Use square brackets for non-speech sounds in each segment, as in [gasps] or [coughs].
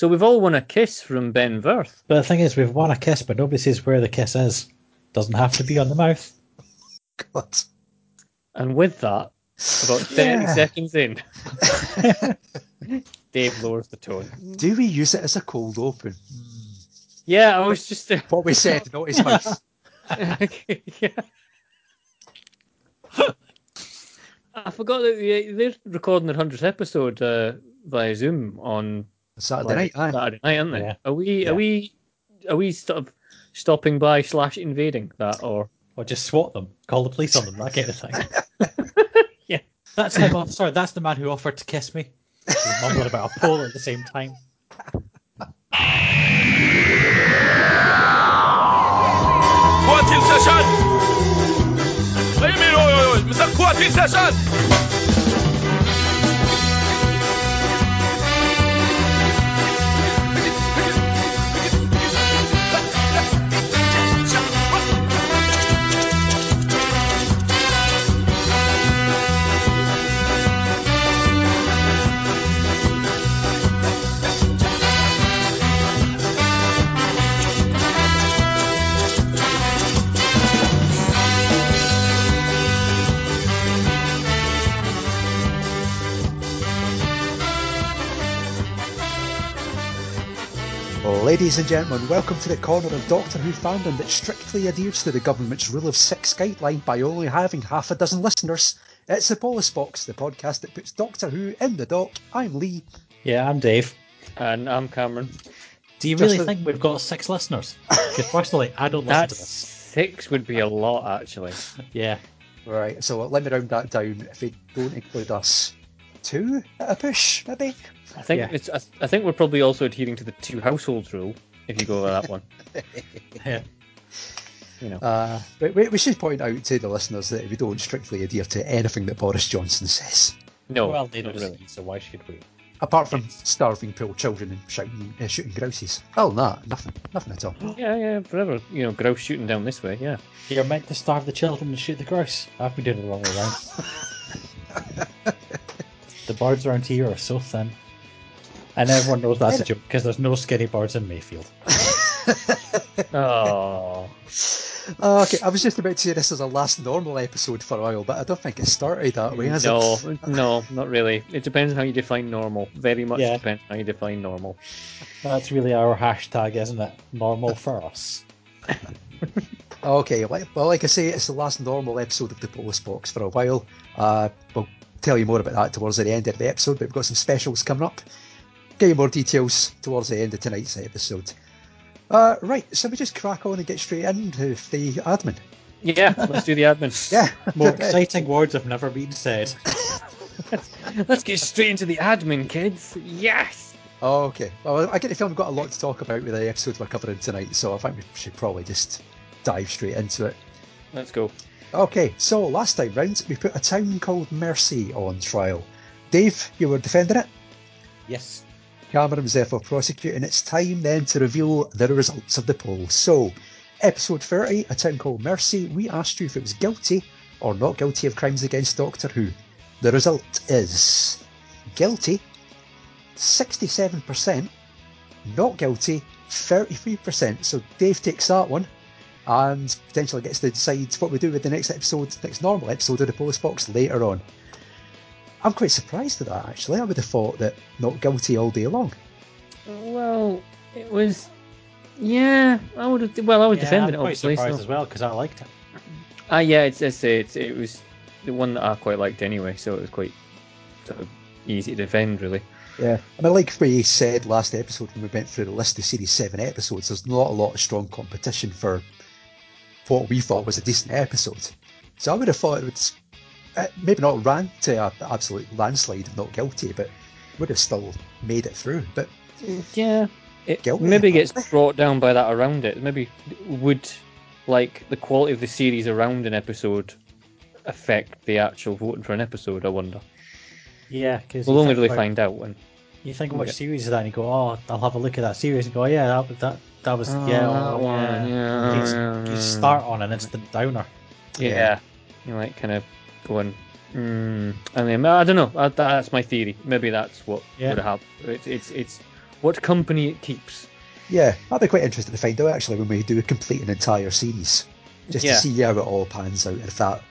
So we've all won a kiss from Ben Verth. But the thing is, we've won a kiss, but nobody says where the kiss is. Doesn't have to be on the mouth. [laughs] God. And with that, about 30 Yeah. seconds in, [laughs] Dave lowers the tone. Do we use it as a cold open? Yeah, I was just. Uh, What we said, not his mouth. yeah. I forgot that they- they're recording their 100th episode uh, via Zoom on Saturday night, aye. Saturday night, aren't they? Yeah. Are we? Yeah. Are we? Are we sort of stopping by slash invading that, or Or just swat them, call the police on them, that kind of thing. [laughs] Yeah. That's him. oh, Sorry, that's the man who offered to kiss me. He was mumbling about a pole at the same time. Quartier session! Wait a minute, oi, oi, oi, Mr. Quartier session! Ladies and gentlemen, welcome to the corner of Doctor Who fandom that strictly adheres to the government's rule of six guideline by only having half a dozen listeners. It's the Bolus Box, the podcast that puts Doctor Who in the dock. I'm Lee. Yeah, I'm Dave. and I'm Cameron. Do you Just really a- think we've got six listeners? [laughs] Because personally, I don't listen That's to this. six would be a lot actually. Yeah. Right, so let me round that down. If we don't include us, two at a push, maybe. I think Yeah. it's. I, I think we're probably also adhering to the two households rule if you go with that one. [laughs] yeah. You know. Uh, but we, we should point out to the listeners that we don't strictly adhere to anything that Boris Johnson says, No, well, they don't really. really. so why should we? apart from starving poor children and shouting, uh, shooting grouses. Oh, no, nothing, nothing at all. [gasps] Yeah, yeah, forever. You know, grouse shooting down this way. Yeah. You're meant to starve the children and shoot the grouse. I've been doing it the wrong way around. [laughs] the birds around here are so thin. And everyone knows that's a joke because there's no skinny birds in Mayfield. [laughs] Oh. Oh, okay, I was just about to say this is a last normal episode for a while, but I don't think it started that way, has no, it? no, not really. It depends on how you define normal. Very much Yeah. depends on how you define normal. That's really our hashtag, isn't it? Normal for us. [laughs] Okay, well, like I say, it's the last normal episode of the Bolus Box for a while. Uh, we'll tell you more about that towards the end of the episode, but we've got some specials coming up. Get you more details towards the end of tonight's episode. Uh, right, so we just crack on and get straight into the admin. Yeah, let's do the admin. [laughs] Yeah. More exciting words have never been said. [laughs] Let's get straight into the admin, kids. Yes. Oh, okay. Well, I get the feeling we've got a lot to talk about with the episode we're covering tonight, so I think we should probably just dive straight into it. Let's go. Okay, so last time round, we put a town called Mercy on trial. Dave, you were defending it. Yes. Cameron was therefore prosecuting. It's time then to reveal the results of the poll. So, episode 30, A Town Called Mercy, we asked you if it was guilty or not guilty of crimes against Doctor Who. The result is guilty, 67%, not guilty, 33%. So, Dave takes that one and potentially gets to decide what we do with the next episode, next normal episode of the Post Box later on. I'm quite surprised at that actually. I would have thought that not guilty all day long. Well, it was. Yeah, I would have. Well, I was Yeah, defending I'm it quite obviously. surprised So. as well because I liked it. Ah, yeah, it's, it's it's it was the one that I quite liked anyway, so it was quite sort of easy to defend, really. Yeah. I mean, like we said last episode when we went through the list of Series 7 episodes, there's not a lot of strong competition for what we thought was a decent episode. So I would have thought it would uh, maybe not ran to an absolute landslide of not guilty, but would have still made it through. But Yeah, it Guilty, maybe gets brought down by that around it. Maybe would like the quality of the series around an episode affect the actual voting for an episode? I wonder. Yeah, because We'll only really find out when. You think what series is that, and you go, "Oh, I'll have a look at that series," and go, "Yeah, that was that that was Oh, yeah, that oh, one, yeah." yeah, You you start on an instant downer. Yeah, you like kind of going. Mm, I mean, I don't know. Uh, That's my theory. Maybe that's what Yeah. would have happened. It's, it's it's what company it keeps. Yeah, I'd be quite interested to find out actually when we do a complete an entire series, just Yeah. to see how it all pans out. If that,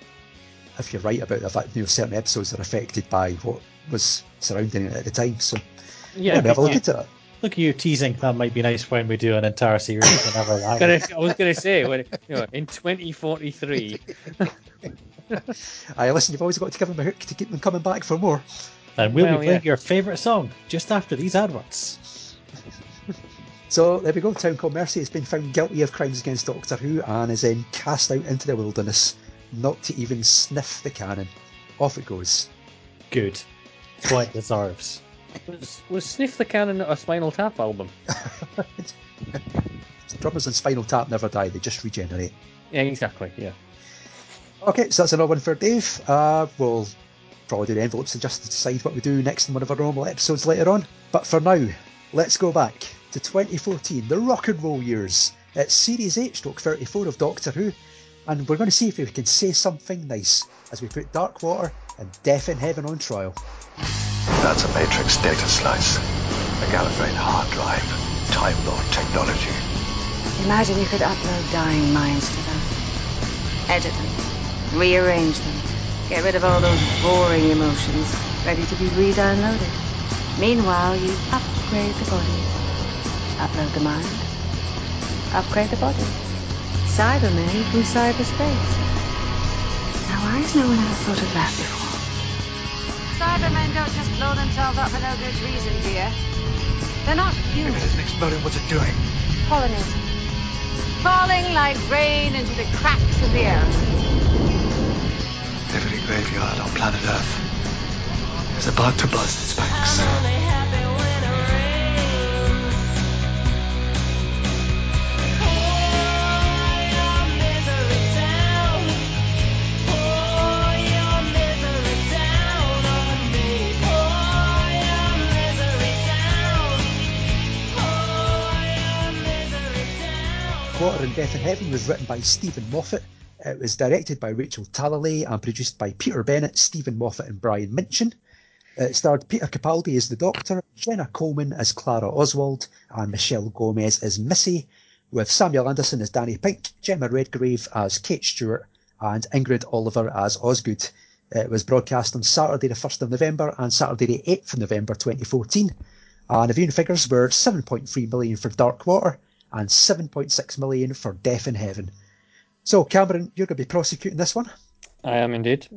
if you're right about the fact you know certain episodes are affected by what was surrounding it at the time. So Yeah, yeah, have a look yeah. into it. Look at you teasing. That might be nice when we do an entire series. Whenever that [laughs] Gonna- I was going to say, when, you know, in 2043, [laughs] Aye, listen, you've always got to give them a hook to keep them coming back for more. And we'll Well, be playing yeah. your favourite song just after these adverts. [laughs] So there we go. Town called Mercy has been found guilty of crimes against Doctor Who and is then cast out into the wilderness, not to even sniff the canon. Off it goes. Good. Quite what it deserves. Was, was Sniff the Cannon a Spinal Tap album? [laughs] Drummers and Spinal Tap never die; they just regenerate. Yeah, exactly. Yeah. Okay, so that's another one for Dave. Uh, we'll probably do the envelopes and just decide what we do next in one of our normal episodes later on. But for now, let's go back to 2014, the rock and roll years. It's Series 8, stroke 34 of Doctor Who, and we're going to see if we can say something nice as we put Dark Water and Death in Heaven on trial. That's a Matrix data slice. A Gallifreyan hard drive. Time Lord technology. Imagine you could upload dying minds to them. Edit them. Rearrange them. Get rid of all those boring emotions, ready to be re-downloaded. Meanwhile, you upgrade the body. Upload the mind. Upgrade the body. Cybermen from cyberspace. Now, why has no one ever thought of that before? Cybermen don't just blow themselves up for no good reason, dear. They're not human. It isn't exploding. What's it doing? Pollinating. Falling like rain into the cracks of the earth. Every graveyard on planet Earth is about to bust its banks. Water and Death in Heaven was written by Steven Moffat. It was directed by Rachel Talalay and produced by Peter Bennett, Steven Moffat, and Brian Minchin. It starred Peter Capaldi as the Doctor, Jenna Coleman as Clara Oswald, and Michelle Gomez as Missy, with Samuel Anderson as Danny Pink, Gemma Redgrave as Kate Stewart, and Ingrid Oliver as Osgood. It was broadcast on Saturday the 1st of November and Saturday the 8th of November 2014. And the viewing figures were 7.3 million for Dark Water and 7.6 million for Death in Heaven. So, Cameron, you're going to be prosecuting this one. I am indeed.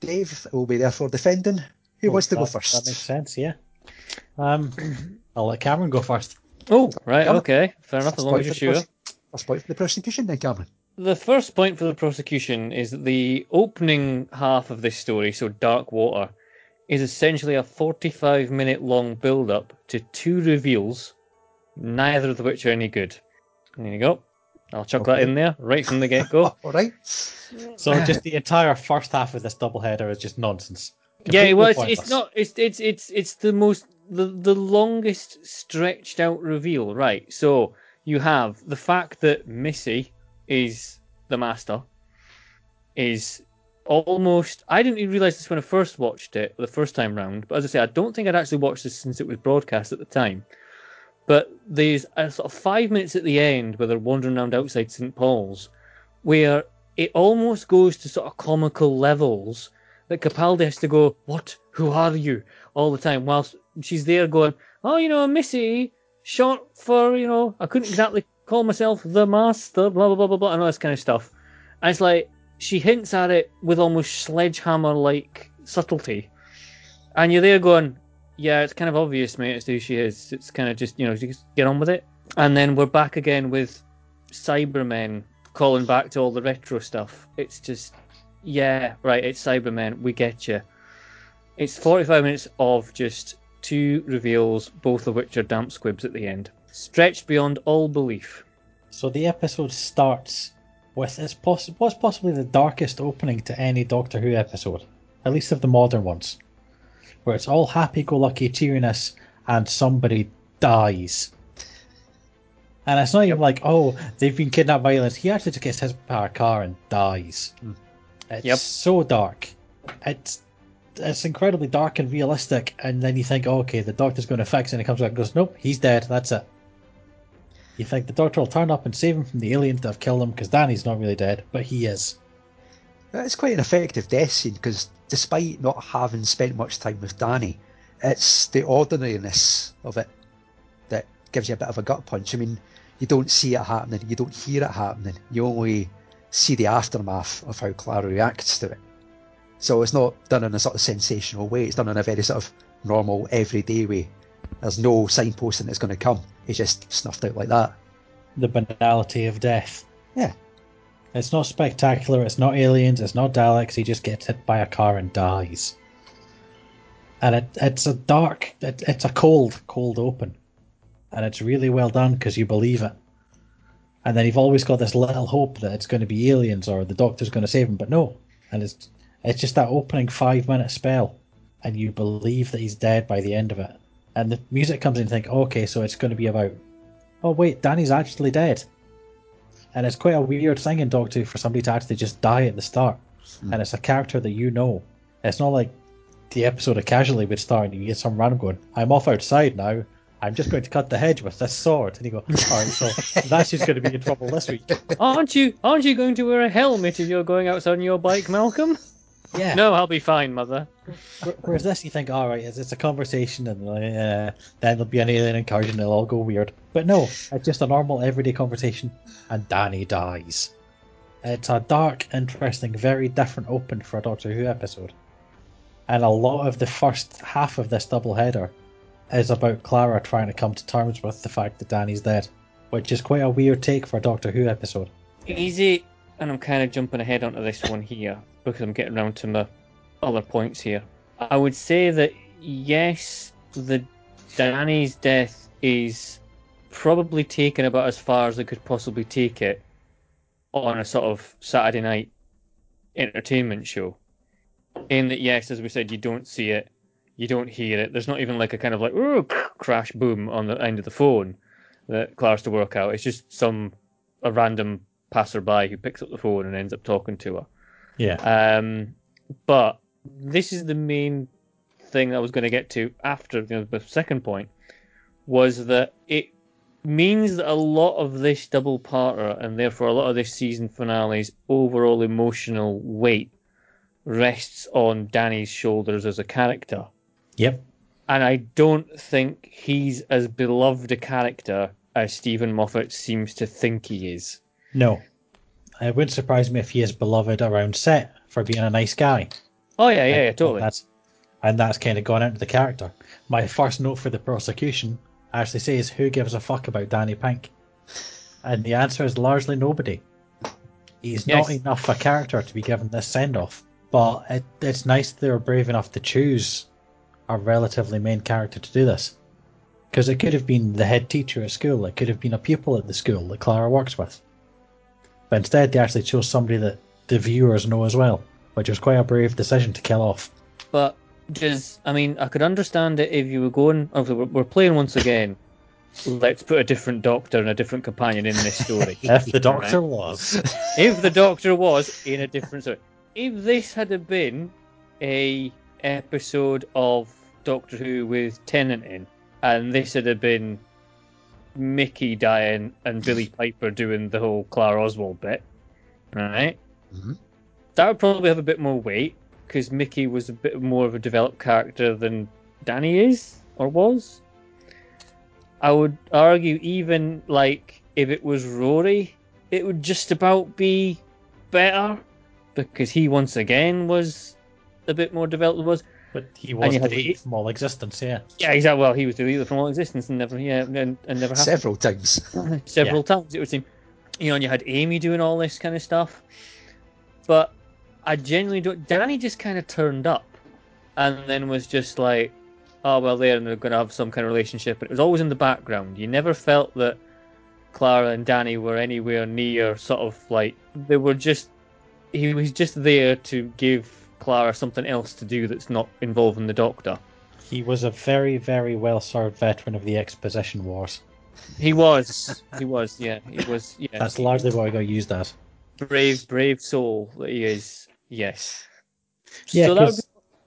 Dave will be therefore defending. Who wants to go first? That makes sense, yeah. Um, I'll let Cameron go first. Oh, right, Come on. okay. Fair enough, as long as you're sure. pros- First point for the prosecution, then, Cameron. The first point for the prosecution is that the opening half of this story, so Dark Water, is essentially a 45 minute long build up to two reveals, neither of which are any good. There you go. I'll chuck that in there right from the get go. [laughs] All right. So just the entire first half of this doubleheader is just nonsense. yeah, Completely well, it's, it's not. It's it's it's it's the most the the longest stretched out reveal, right? So you have the fact that Missy is the master is almost. I didn't even realize this when I first watched it the first time round, but as I say, I don't think I'd actually watched this since it was broadcast at the time. But there's a sort of five minutes at the end where they're wandering around outside St Paul's, where it almost goes to sort of comical levels that Capaldi has to go, "What? Who are you?" all the time, whilst she's there going, "Oh, you know, Missy, short for you know, I couldn't exactly call myself the master, blah blah blah blah blah, and all this kind of stuff." And it's like she hints at it with almost sledgehammer-like subtlety, and you're there going, "Yeah, it's kind of obvious, mate, It's who she is. It's kind of just you know, just get on with it." And then we're back again with Cybermen calling back to all the retro stuff. It's just yeah, right, it's Cybermen, we get you. It's 45 minutes of just two reveals, both of which are damp squibs at the end. Stretched beyond all belief. So the episode starts with its poss- what's possibly the darkest opening to any Doctor Who episode, at least of the modern ones, where it's all happy-go-lucky cheeriness and somebody dies. And it's not even like, oh, they've been kidnapped by aliens. He actually just gets hit by a car and dies. Hmm. It's Yep. so dark. It's it's incredibly dark and realistic, and then you think, oh, okay, the doctor's going to fix it, and he comes back and goes, nope, he's dead, that's it. You think the doctor will turn up and save him from the aliens that have killed him, because Danny's not really dead, but he is. It's quite an effective death scene because despite not having spent much time with Danny, it's the ordinariness of it that gives you a bit of a gut punch. I mean, you don't see it happening, you don't hear it happening, you only see the aftermath of how Clara reacts to it. So it's not done in a sort of sensational way, it's done in a very sort of normal, everyday way. There's no signposting it's going to come, it's just snuffed out like that. The banality of death. Yeah. It's not spectacular, it's not aliens, it's not Daleks, he just gets hit by a car and dies. And it, it's a dark, it, it's a cold, cold open. And it's really well done because you believe it. And then you've always got this little hope that it's going to be aliens or the doctor's going to save him, but no. And it's it's just that opening five minute spell, and you believe that he's dead by the end of it. And the music comes in and think, okay, so it's going to be about, oh wait, Danny's actually dead. And it's quite a weird thing in Doctor Who for somebody to actually just die at the start. Hmm. And it's a character that you know. It's not like the episode of Casualty would start and you get some random going, I'm off outside now. I'm just going to cut the hedge with this sword. And you go, all right, so [laughs] that's just going to be in trouble this week. Aren't you? Aren't you going to wear a helmet if you're going outside on your bike, Malcolm? Yeah. No, I'll be fine, mother. Wh- Whereas this, you think, all right, it's, it's a conversation, and uh, then there'll be an alien incursion, and it'll all go weird. But no, it's just a normal everyday conversation, and Danny dies. It's a dark, interesting, very different open for a Doctor Who episode. And a lot of the first half of this double header is about Clara trying to come to terms with the fact that Danny's dead, which is quite a weird take for a Doctor Who episode. Easy, and I'm kind of jumping ahead onto this one here because I'm getting around to my other points here. I would say that yes, the Danny's death is probably taken about as far as they could possibly take it on a sort of Saturday night entertainment show. In that, yes, as we said, you don't see it, you don't hear it. There's not even like a kind of like "Ooh," crash boom on the end of the phone that Clara's to work out. It's just some a random passerby who picks up the phone and ends up talking to her. Yeah. Um, but this is the main thing I was going to get to after you know, the second point was that it means that a lot of this double parter and therefore a lot of this season finale's overall emotional weight rests on Danny's shoulders as a character. Yep. And I don't think he's as beloved a character as Steven Moffat seems to think he is. No. Uh, it wouldn't surprise me if he is beloved around set for being a nice guy. Oh yeah, yeah, yeah, And totally. That's, and that's kind of gone into the character. My first note for the prosecution actually says, "Who gives a fuck about Danny Pink?" And the answer is largely nobody. He's not Yes. enough a character to be given this send off. But it, it's nice they were brave enough to choose a relatively main character to do this. Because it could have been the head teacher at school, it could have been a pupil at the school that Clara works with. But instead, they actually chose somebody that the viewers know as well, which was quite a brave decision to kill off. But does I mean I could understand it if you were going. Obviously, we're, we're playing once again. Let's put a different doctor and a different companion in this story. [laughs] If the doctor was. [laughs] if the doctor was in a different story, if this had been a episode of Doctor Who with Tennant in, and this had been Mickey dying and Billie [laughs] Piper doing the whole Clara Oswald bit, right? Mhm. That would probably have a bit more weight because Mickey was a bit more of a developed character than Danny is or was. I would argue even like if it was Rory, it would just about be better because he once again was a bit more developed than was. But he was you had deleted eight- from all existence, yeah. Yeah, exactly. Well, he was deleted from all existence and never, yeah, and, and never happened Several times. [laughs] several times. It would seem, you know, and you had Amy doing all this kind of stuff. But I genuinely don't. Danny just kind of turned up, and then was just like, "Oh well, they're they're going to have some kind of relationship." But it was always in the background. You never felt that Clara and Danny were anywhere near sort of like they were just. He was just there to give Clara something else to do that's not involving the Doctor. He was a very, very well served veteran of the exposition wars. He was. he was. Yeah. He was. Yeah. That's largely what I got used as. brave, brave soul that he is. Yes. Yeah, so that would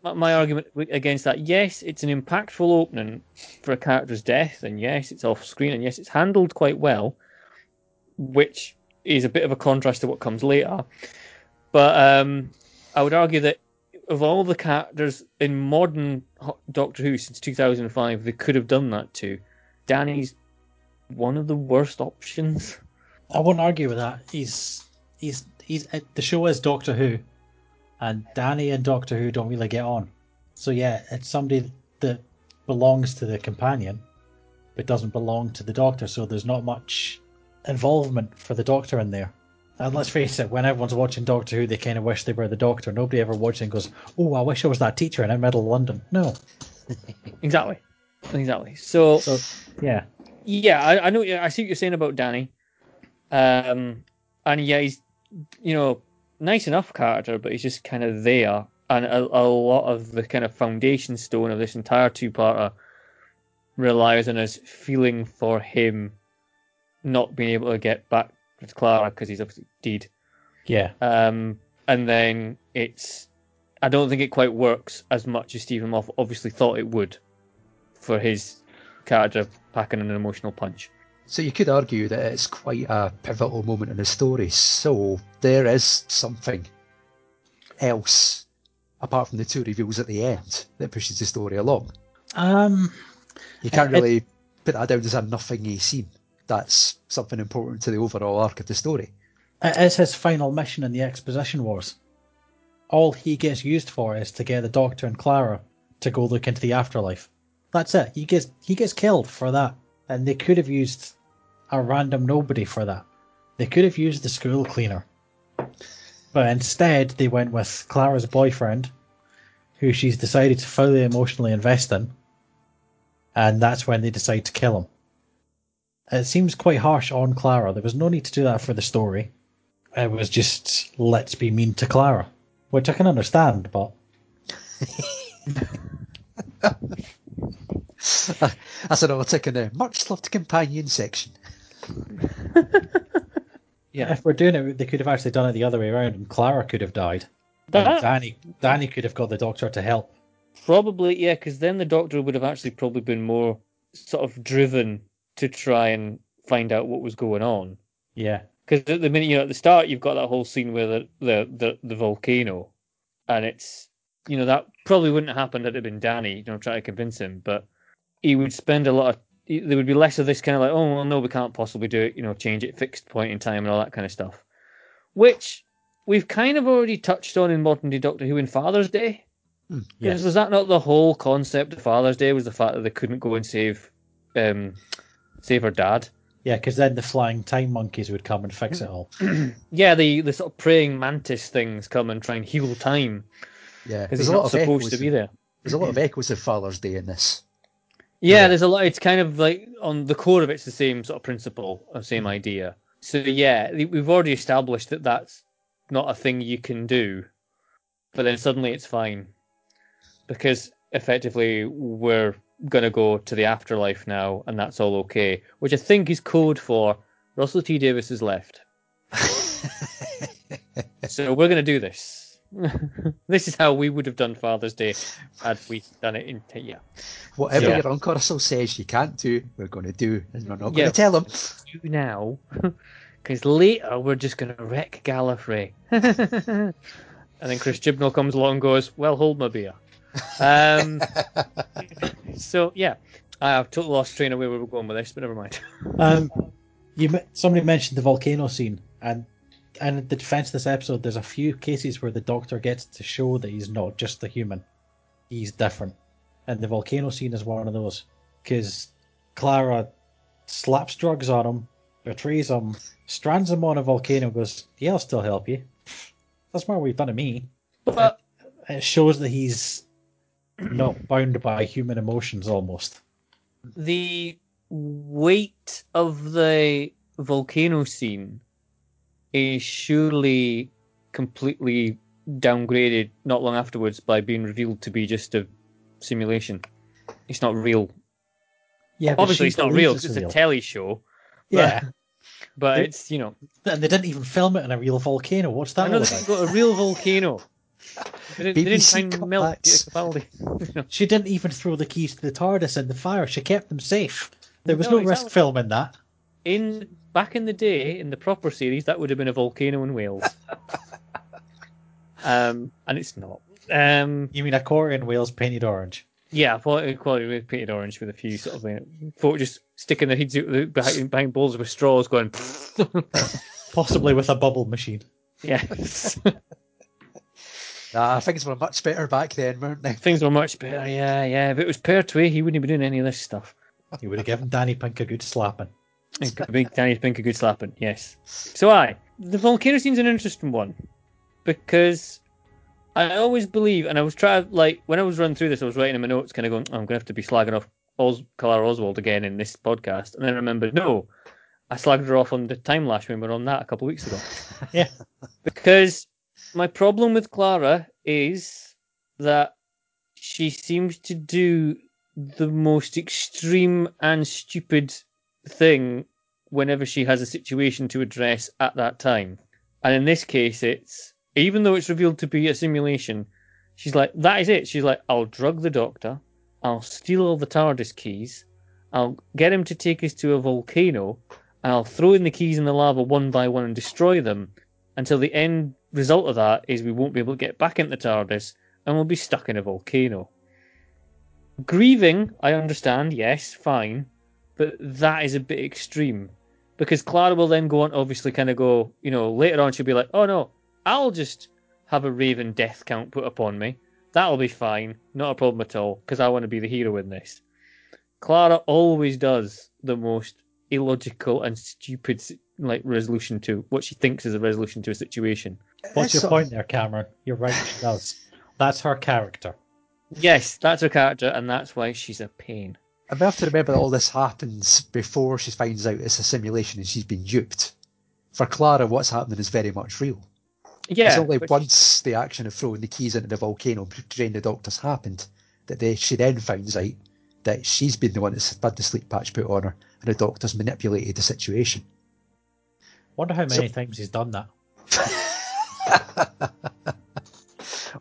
my- my argument against that. Yes, it's an impactful opening for a character's death, and yes, it's off screen, and yes, it's handled quite well, which is a bit of a contrast to what comes later. But um, I would argue that of all the characters in modern Doctor Who since 2005, they could have done that to. Danny's one of the worst options. I won't argue with that. He's he's he's uh, the show is Doctor Who, and Danny and Doctor Who don't really get on. So yeah, it's somebody that belongs to the companion, but doesn't belong to the Doctor. So there's not much involvement for the Doctor in there. And let's face it, when everyone's watching Doctor Who, they kind of wish they were the Doctor. Nobody ever watches and goes, "Oh, I wish I was that teacher in the middle of London." No. [laughs] Exactly, exactly. So So yeah, Yeah, I, I know. I see what you're saying about Danny. Um, and yeah, he's you know nice enough character, but he's just kind of there. And a, a lot of the kind of foundation stone of this entire two-parter relies on us feeling for him not being able to get back with Clara because he's obviously dead. yeah. Um, and then it's, I don't think it quite works as much as Steven Moffat obviously thought it would for his character packing an emotional punch. So you could argue that it's quite a pivotal moment in the story. So there is something else apart from the two reveals at the end that pushes the story along. Um, You can't It- really put that down as a nothingy scene. That's something important to the overall arc of the story. It is his final mission in the Exposition Wars. All he gets used for is to get the Doctor and Clara to go look into the afterlife. That's it. He gets he gets killed for that. And they could have used a random nobody for that. They could have used the school cleaner. But instead they went with Clara's boyfriend, who she's decided to fully emotionally invest in. And that's when they decide to kill him. Uh, it seems quite harsh on Clara. There was no need to do that for the story. It was just let's be mean to Clara, which I can understand, but [laughs] That's another tick in the much loved companion section. [laughs] Yeah. if we're doing it, they could have actually done it the other way around, and Clara could have died. And That Danny, Danny could have got the Doctor to help. probably, yeah, because then the Doctor would have actually probably been more sort of driven to try and find out what was going on. Yeah, Because at the minute, you know, at the start, you've got that whole scene with the, the, the, the volcano, and it's, you know, that probably wouldn't have happened had it been Danny, you know, trying to convince him, but he would spend a lot of, there would be less of this kind of like, oh, well, no, we can't possibly do it, you know, change it fixed point in time and all that kind of stuff. Which we've kind of already touched on in modern day Doctor Who in Father's Day. Hmm, yes. Was that not the whole concept of Father's Day? Was the fact that they couldn't go and save, um, save her dad? yeah, because then the flying time monkeys would come and fix it all. [clears throat] Yeah, the the sort of praying mantis things come and try and heal time Yeah, because there's he's a lot not of supposed to be there. There's a lot of mm-hmm. echoes of Father's Day in this. Yeah, Yeah. there's a lot. It's kind of like on the core of it's the same sort of principle, or same mm-hmm. idea. So yeah, we've already established that that's not a thing you can do, but then suddenly it's fine because effectively we're gonna go to the afterlife now, and that's all okay. Which I think is code for Russell T Davies has left. [laughs] so we're gonna do this. [laughs] this is how we would have done Father's Day had we done it in yeah. Whatever Yeah. your Uncle Russell says you can't do, we're going to do, and we're not Yeah. to tell him. [laughs] you now, because later we're just going to wreck Gallifrey. and then Chris Chibnall comes along and goes, Well, hold my beer. Um, [laughs] so, yeah, I've totally lost train of where we were going with this, but never mind. [laughs] Um, you somebody mentioned the volcano scene, and and in the defense of this episode, there's a few cases where the Doctor gets to show that he's not just a human; he's different, and the volcano scene is one of those because Clara slaps drugs on him, betrays him, strands him on a volcano, goes, "Yeah, I'll still help you." That's more what you've done to me. But It shows that he's not bound by human emotions almost. the weight of the volcano scene is surely completely downgraded not long afterwards by being revealed to be just a simulation. It's not real. Yeah, Obviously, it's not real. 'cause It's a telly show, Yeah. [laughs] but It- it's you know. And they didn't even film it in a real volcano. What's that? I know they've got a real volcano. [laughs] They didn't, they didn't BBC try melt cutbacks. Capaldi. She didn't even throw the keys to the TARDIS in the fire. She kept them safe. There was No, no, risk exactly. filming that. in back in the day, in the proper series, that would have been a volcano in Wales. [laughs] um, and it's not. Um, You mean a core in Wales painted orange? yeah, quality, with painted orange with a few sort of uh, folk just sticking their heads out the- behind, behind bowls with straws, going. [laughs] [laughs] Possibly with a bubble machine. yes, Nah, things were much better back then, weren't they? things were much better. Yeah, yeah. If it was Pertwee, he wouldn't be doing any of this stuff. He would have given Danny Pink a good slapping. Big Danny Pink a good slapping. Yes. So I the volcano scene's an interesting one because I always believe, and I was trying like when I was running through this, I was writing in my notes, kind of going, I'm gonna have to be slagging off Os- Clara Oswald again in this podcast, and then I remembered, no, I slagged her off on the time lash when we were on that a couple of weeks ago. [laughs] Yeah. Because my problem with Clara is that she seems to do the most extreme and stupid thing whenever she has a situation to address at that time. And in this case, it's even though it's revealed to be a simulation, she's like, that is it. She's like, I'll drug the doctor, I'll steal all the TARDIS keys, I'll get him to take us to a volcano, I'll throw in the keys in the lava one by one and destroy them until the end result of that is we won't be able to get back into TARDIS and we'll be stuck in a volcano. Grieving, I understand, yes, fine, but that is a bit extreme because Clara will then go on, obviously, kind of go, you know, later on she'll be like, oh no, I'll just have a Raven death count put upon me. That'll be fine, not a problem at all, because I want to be the hero in this. Clara always does the most illogical and stupid like resolution to what she thinks is a resolution to a situation. What's It's your sort point there, Cameron? You're right, she does. That's her character. Yes, that's her character, and that's why she's a pain. And we have to remember that all this happens before she finds out it's a simulation and she's been duped. For Clara, what's happening is very much real. Yeah, it's only but- once the action of throwing the keys into the volcano, and betraying the doctor's happened, that they, she then finds out that she's been the one that's had the sleep patch put on her, and the doctor's manipulated the situation. Wonder how many times he's done that. [laughs]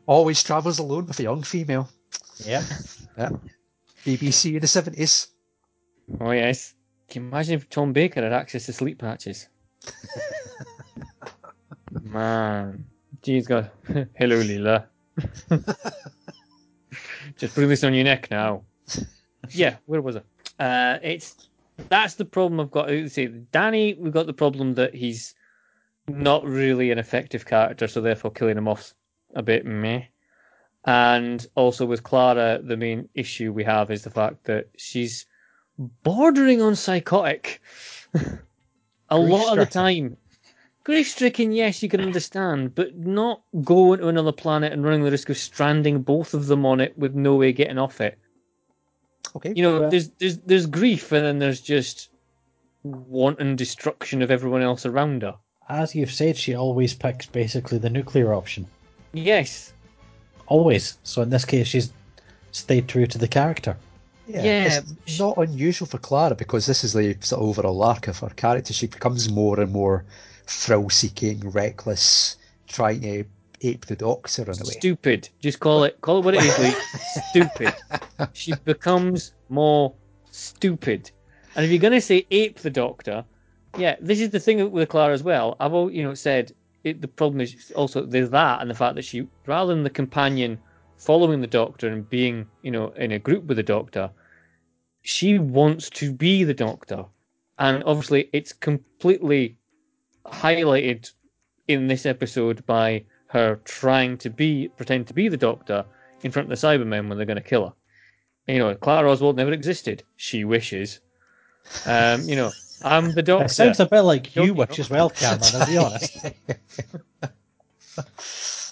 Always travels alone with a young female. Yeah. Yeah. BBC in the seventies. Oh yes. Can you imagine if Tom Baker had access to sleep patches? [laughs] Man. Jeez, God. [laughs] Hello, Leela. Just putting this on your neck now. Yeah, where was it? Uh, it's that's the problem I've got. to Say, Danny, we've got the problem that he's not really an effective character, so therefore killing him off's a bit meh. And also with Clara, the main issue we have is the fact that she's bordering on psychotic [laughs] a lot of the time. Grief stricken, yes, you can understand, but not going to another planet and running the risk of stranding both of them on it with no way getting off it. Okay. You know, Yeah. there's there's there's grief and then there's just wanton destruction of everyone else around her. As you've said, she always picks basically the nuclear option. Yes. Always. So in this case, she's stayed true to the character. Yeah, Yeah, it's not unusual for Clara because this is the sort of overall arc of her character. She becomes more and more thrill-seeking, reckless, trying to ape the Doctor in a way. Stupid. Just call it call it what it is, Lee. [laughs] Stupid. She becomes more stupid. And if you're gonna say ape the doctor, yeah, this is the thing with Clara as well. I've al- you know said it, the problem is also there's that and the fact that she rather than the companion following the doctor and being you know in a group with the doctor, she wants to be the doctor, and obviously it's completely highlighted in this episode by her trying to be pretend to be the doctor in front of the Cybermen when they're going to kill her. You know, Clara Oswald never existed. She wishes. Um, you know, I'm the doctor. It sounds a bit like you Don't- wish as well, Cameron, I'll be honest. [laughs]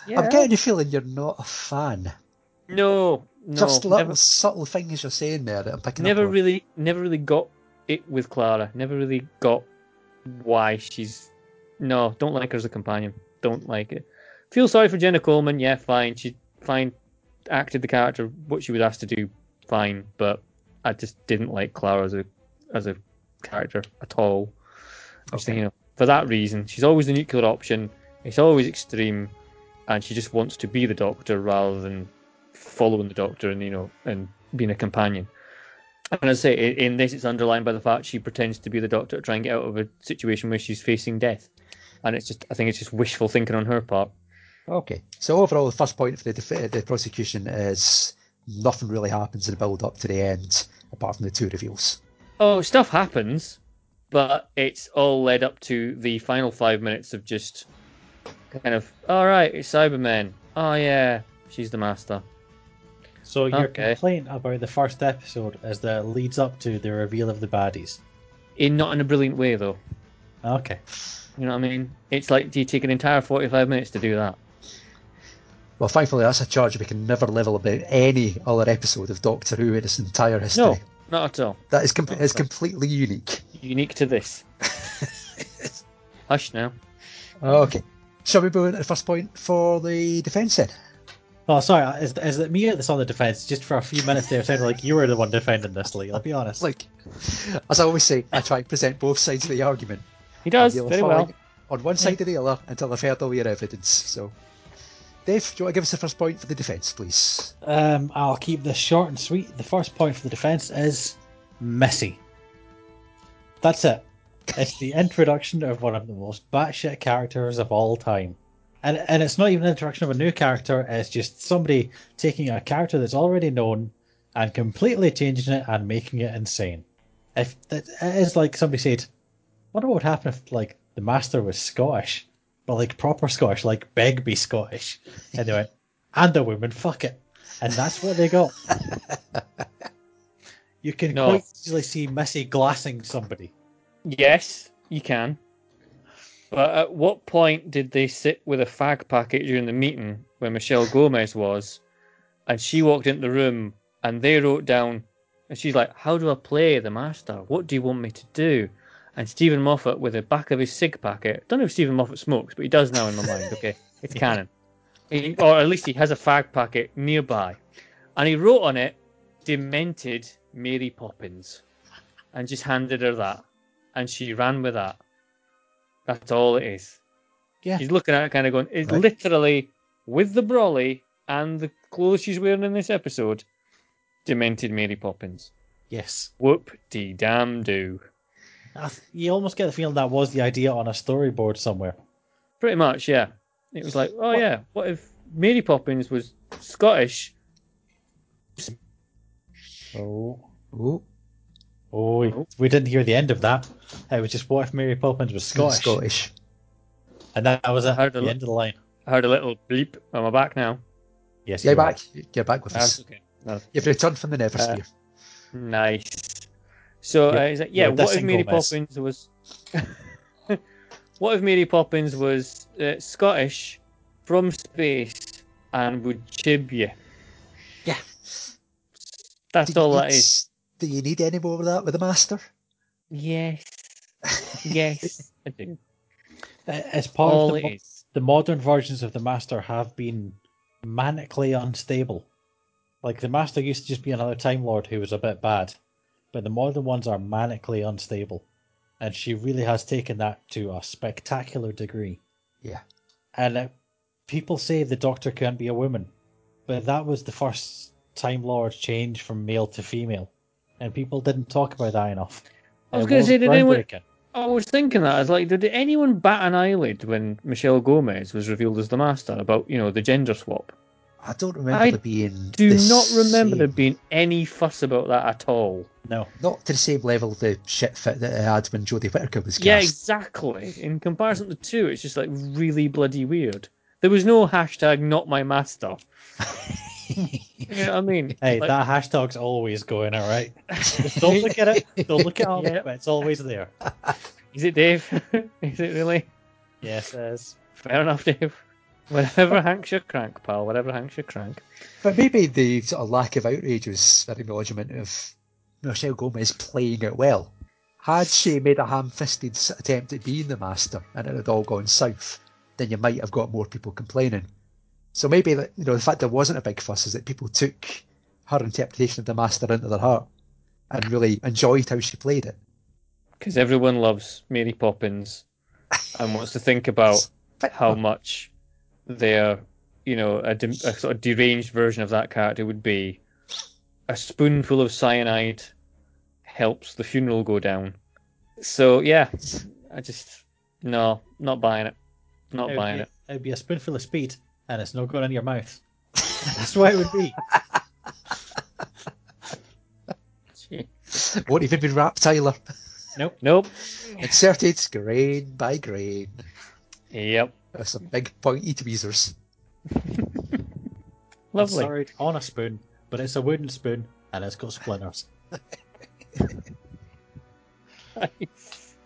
Yeah. I'm getting the feeling you're not a fan. No, no, Just little never, subtle things you're saying there that I'm picking never up on. really, never really got it with Clara. Never really got why she's. No, don't like her as a companion. Don't like it. Feel sorry for Jenna Coleman. Yeah, fine. She fine acted the character what she was asked to do. Fine, but I just didn't like Clara as a as a character at all. I just think, you know, for that reason, she's always the nuclear option. It's always extreme, and she just wants to be the Doctor rather than following the Doctor and you know and being a companion. And as I say, in this, it's underlined by the fact she pretends to be the Doctor to try and get out of a situation where she's facing death, and it's just I think it's just wishful thinking on her part. Okay. So overall, the first point for the, def- uh, the prosecution is nothing really happens in the build up to the end, apart from the two reveals. Oh, stuff happens, but it's all led up to the final five minutes of just kind of, all right, it's Cybermen. Oh yeah, she's the master. So your Okay. complaint about the first episode is that it leads up to the reveal of the baddies. In not in a brilliant way though. Okay. You know what I mean? It's like, do you take an entire forty-five minutes to do that? Well, thankfully, that's a charge we can never level about any other episode of Doctor Who in its entire history. No, not at all. That is, com- is completely unique. Unique to this. [laughs] Hush now. Okay. Shall we move on to the first point for the defence then? Oh, sorry. Uh, is, is it me that's on the defense? Just for a few minutes there, sounded like you were the one defending this, Lee. I'll be honest. Like, as I always say, I try and present both sides of the argument. He does very well. On one side or the other until I've heard all your evidence. So, Dave, do you want to give us the first point for the defence, please? Um, I'll keep this short and sweet. The first point for the defense is Missy. That's it. It's the introduction of one of the most batshit characters of all time. And, and it's not even an introduction of a new character, it's just somebody taking a character that's already known and completely changing it and making it insane. If it is like somebody said, wonder what would happen if like the master was Scottish, but like proper Scottish, like Begbie Scottish. And they went, and the women, fuck it. And that's what they got. [laughs] you can No. quite easily see Missy glassing somebody. Yes, you can. But at what point did they sit with a fag packet during the meeting where Michelle Gomez was, and she walked into the room and they wrote down, and she's like, "How do I play the master? What do you want me to do?" And Steven Moffat, with the back of his cig packet, don't know if Steven Moffat smokes, but he does now in my mind. Okay, [laughs] it's canon. He- or at least he has a fag packet nearby, and he wrote on it, "Demented Mary Poppins," and just handed her that and she ran with that. That's all it is. Yeah. he's looking at it kind of going, it's Right. literally with the brolly and the clothes she's wearing in this episode, demented Mary Poppins. Yes. Whoop de damn do. I th- You almost get the feeling that was the idea on a storyboard somewhere. Pretty much, yeah. It was like, oh yeah, what if Mary Poppins was Scottish? Oh. Oh, Oh, we, we didn't hear the end of that. It was just what if Mary Poppins was Scottish? Scottish. And that, that was it, Heard the a lo- end of the line. I heard a little bleep. on my back now? Yes, You're you are. back. You're back with ah, us. Okay. No. You've returned from the Neversphere. Uh, nice. So You're- uh, is it, yeah, what if Mary Gomez. Poppins was? [laughs] what if Mary Poppins was uh, Scottish, from space, and would chib you? yeah. That's Do you all need- that is. Do you need any more of that with the Master? Yes. [laughs] Yes, I do. Uh, As part All of the, mo- is. the modern versions of the Master have been manically unstable. Like the Master used to just be another Time Lord who was a bit bad, but the modern ones are manically unstable, and she really has taken that to a spectacular degree. Yeah. And uh, people say the Doctor can't be a woman, but that was the first Time Lord change from male to female, and people didn't talk about that enough. I was gonna say, did anyone- I was thinking that. I was like, did anyone bat an eyelid when Michelle Gomez was revealed as the Master about, you know, the gender swap? I don't remember I there being. Do the not remember same- there being any fuss about that at all. No. Not to the same level the shit fit that it had when Jodie Whittaker was cast. Yeah, exactly. In comparison to the two, it's just like really bloody weird. There was no hashtag not my master. you know what I mean? [laughs] Hey, Like, that hashtag's always going, all right? Just don't look at it. [laughs] Don't look at it, Yeah. but it's always there. Is it Dave? [laughs] is it really? Yes, it is. Fair enough, Dave. Whatever [laughs] hanks your crank, pal. Whatever hanks your crank. But maybe the sort of lack of outrage was an acknowledgement of Michelle Gomez playing it well. Had she made a ham-fisted attempt at being the master and it had all gone south, then you might have got more people complaining. So maybe that you know the fact there wasn't a big fuss is that people took her interpretation of the master into their heart and really enjoyed how she played it. Because everyone loves Mary Poppins and wants to think about [laughs] how much their you know, a, de- a sort of deranged version of that character would be a spoonful of cyanide helps the funeral go down. So yeah, I just no, not buying it. Not It buying be, it. it would be a spoonful of speed, and it's not going in your mouth. [laughs] That's what it would be. Won't even be wrapped, Tyler. Nope. Nope. Inserted grain by grain. Yep. With some big pointy tweezers. [laughs] Lovely. Sorry, on a spoon, but it's a wooden spoon, and it's got splinters. [laughs]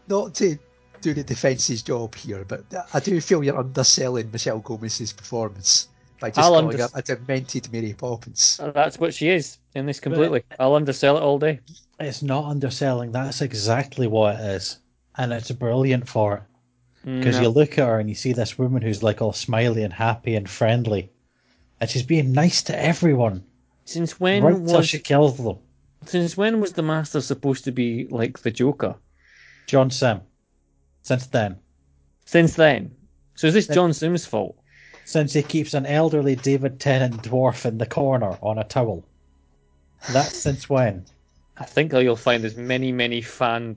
Not to do the defence's job here, but I do feel you're underselling Michelle Gomez's performance by just I'll calling under- her a demented Mary Poppins. Uh, that's what she is in this completely. I'll undersell it all day. It's not underselling. That's exactly what it is, and it's brilliant for it. Mm. Because No. you look at her and you see this woman who's like all smiley and happy and friendly, and she's being nice to everyone Since when right was she kills them. since when was the Master supposed to be like the Joker? John Simm. Since then, Since then. So is this John Simm's fault? since he keeps an elderly David Tennant dwarf in the corner on a towel. That's since when? I think you'll find there's many, many fan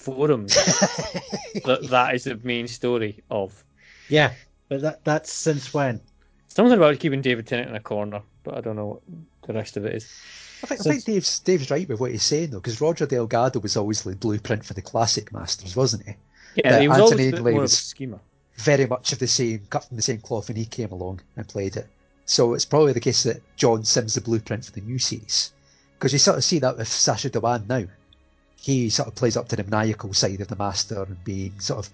forums [laughs] that that is the main story of. Yeah, but that that's since when? Something about keeping David Tennant in a corner, but I don't know what the rest of it is. I think, I think Dave's, Dave's right with what he's saying, though, because Roger Delgado was always the blueprint for the classic Masters, wasn't he? Yeah, he was Anthony always a bit more was- of a schemer. Very much of the same, cut from the same cloth when he came along and played it. So it's probably the case that John Simm's the blueprint for the new series. Because you sort of see that with Sacha Dhawan now. He sort of plays up to the maniacal side of the Master and being sort of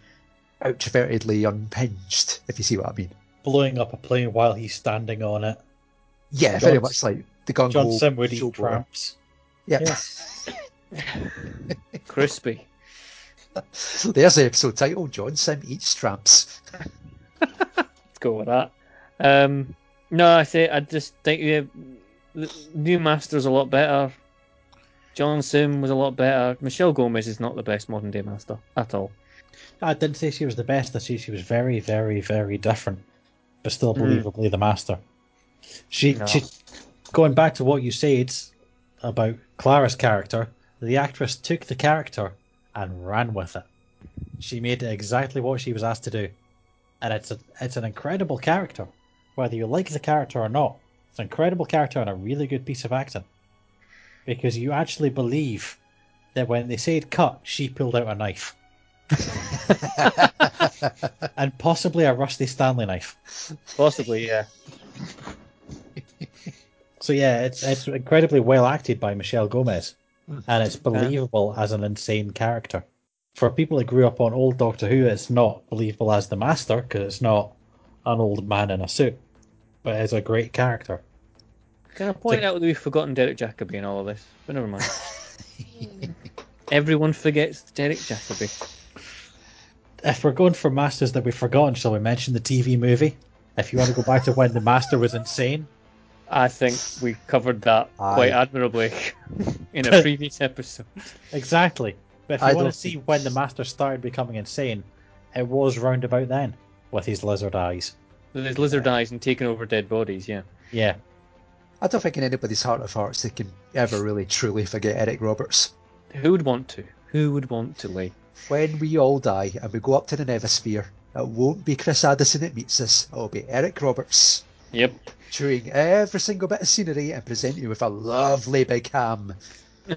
outrovertedly unhinged, if you see what I mean. Blowing up a plane while he's standing on it. Yeah, John- very much like the gung John Simm would eat tramps. Yeah. [laughs] Crispy. There's the episode title John Simm eats tramps. Let's go with that. Um, no, I say I just think yeah, the new Master's a lot better. John Simm was a lot better. Michelle Gomez is not the best modern day Master at all. I didn't say she was the best. I said she was very, very, very different, but still hmm. believably the master. She, No. she, going back to what you said about Clara's character, the actress took the character and ran with it. She made it exactly what she was asked to do, and it's a, it's an incredible character, whether you like the character or not. It's an incredible character and a really good piece of acting, because you actually believe that when they said cut, she pulled out a knife [laughs] and possibly a rusty Stanley knife. Possibly, yeah. [laughs] So yeah, it's it's incredibly well acted by Michelle Gomez, and it's believable as an insane character. For people that grew up on old Doctor Who, it's not believable as the Master because it's not an old man in a suit, but it's a great character. Can I point out that we've forgotten Derek Jacobi in all of this? But never mind. [laughs] Everyone forgets Derek Jacobi. If we're going for Masters that we've forgotten, shall we mention the TV movie? If you want to go back to when the Master was insane, I think we covered that Aye. quite admirably [laughs] in a [laughs] previous episode. exactly. But if you I want don't to see when the Master started becoming insane, it was round about then with his lizard eyes. There's lizard eyes and taking over dead bodies, yeah. Yeah, I don't think in anybody's heart of hearts they can ever really truly forget Eric Roberts. Who would want to? Who would want to, Lee? When we all die and we go up to the Nethersphere, it won't be Chris Addison that meets us, it'll be Eric Roberts, Yep. chewing every single bit of scenery and presenting you with a lovely big ham. [laughs] but,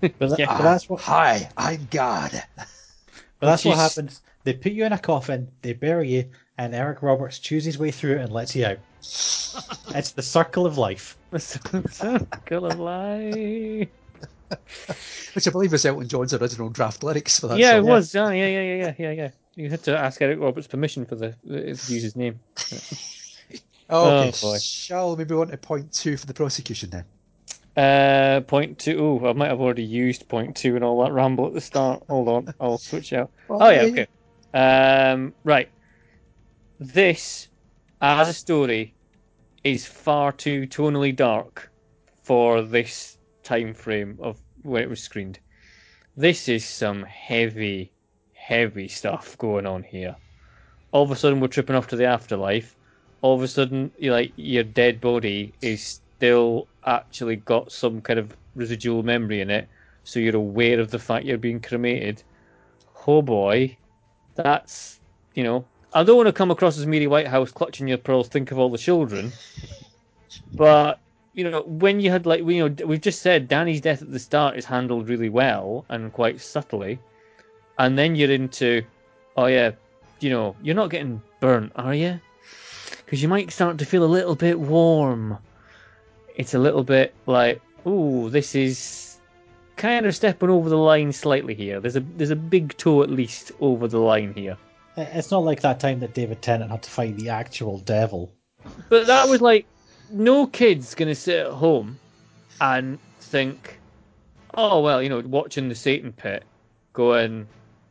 tha- Yeah. but that's what Hi, I'm God. But that's what happens. They put you in a coffin, they bury you, and Eric Roberts chews his way through and lets you out. It's the circle of life. [laughs] The Circle of life. [laughs] Which I believe was Elton John's original draft lyrics for that yeah, song. it was. Yeah, yeah, yeah, yeah, yeah, yeah. You had to ask Eric Roberts permission for the to use his name. Oh, [laughs] okay, Oh, boy. shall we move on to point two for the prosecution then? Uh, point two. Oh, I might have already used point two and all that ramble at the start. Hold on, I'll switch out. Well, Oh yeah, yeah, okay. Um, right. This, as a story, is far too tonally dark for this time frame of when it was screened. This is some heavy, heavy stuff going on here. All of a sudden, we're tripping off to the afterlife. all of a sudden, you like your dead body is still actually got some kind of residual memory in it, so you're aware of the fact you're being cremated. Oh boy, that's you know. I don't want to come across as Mary Whitehouse clutching your pearls. Think of all the children, but you know when you had like you know we've just said Danny's death at the start is handled really well and quite subtly, and then you're into, oh yeah, you know you're not getting burnt, are you? Because you might start to feel a little bit warm. It's a little bit like, ooh, this is kind of stepping over the line slightly here. There's a there's a big toe at least over the line here. It's not like that time that David Tennant had to fight the actual devil. But that was like no kid's gonna sit at home and think, oh well, you know, watching the Satan pit, going,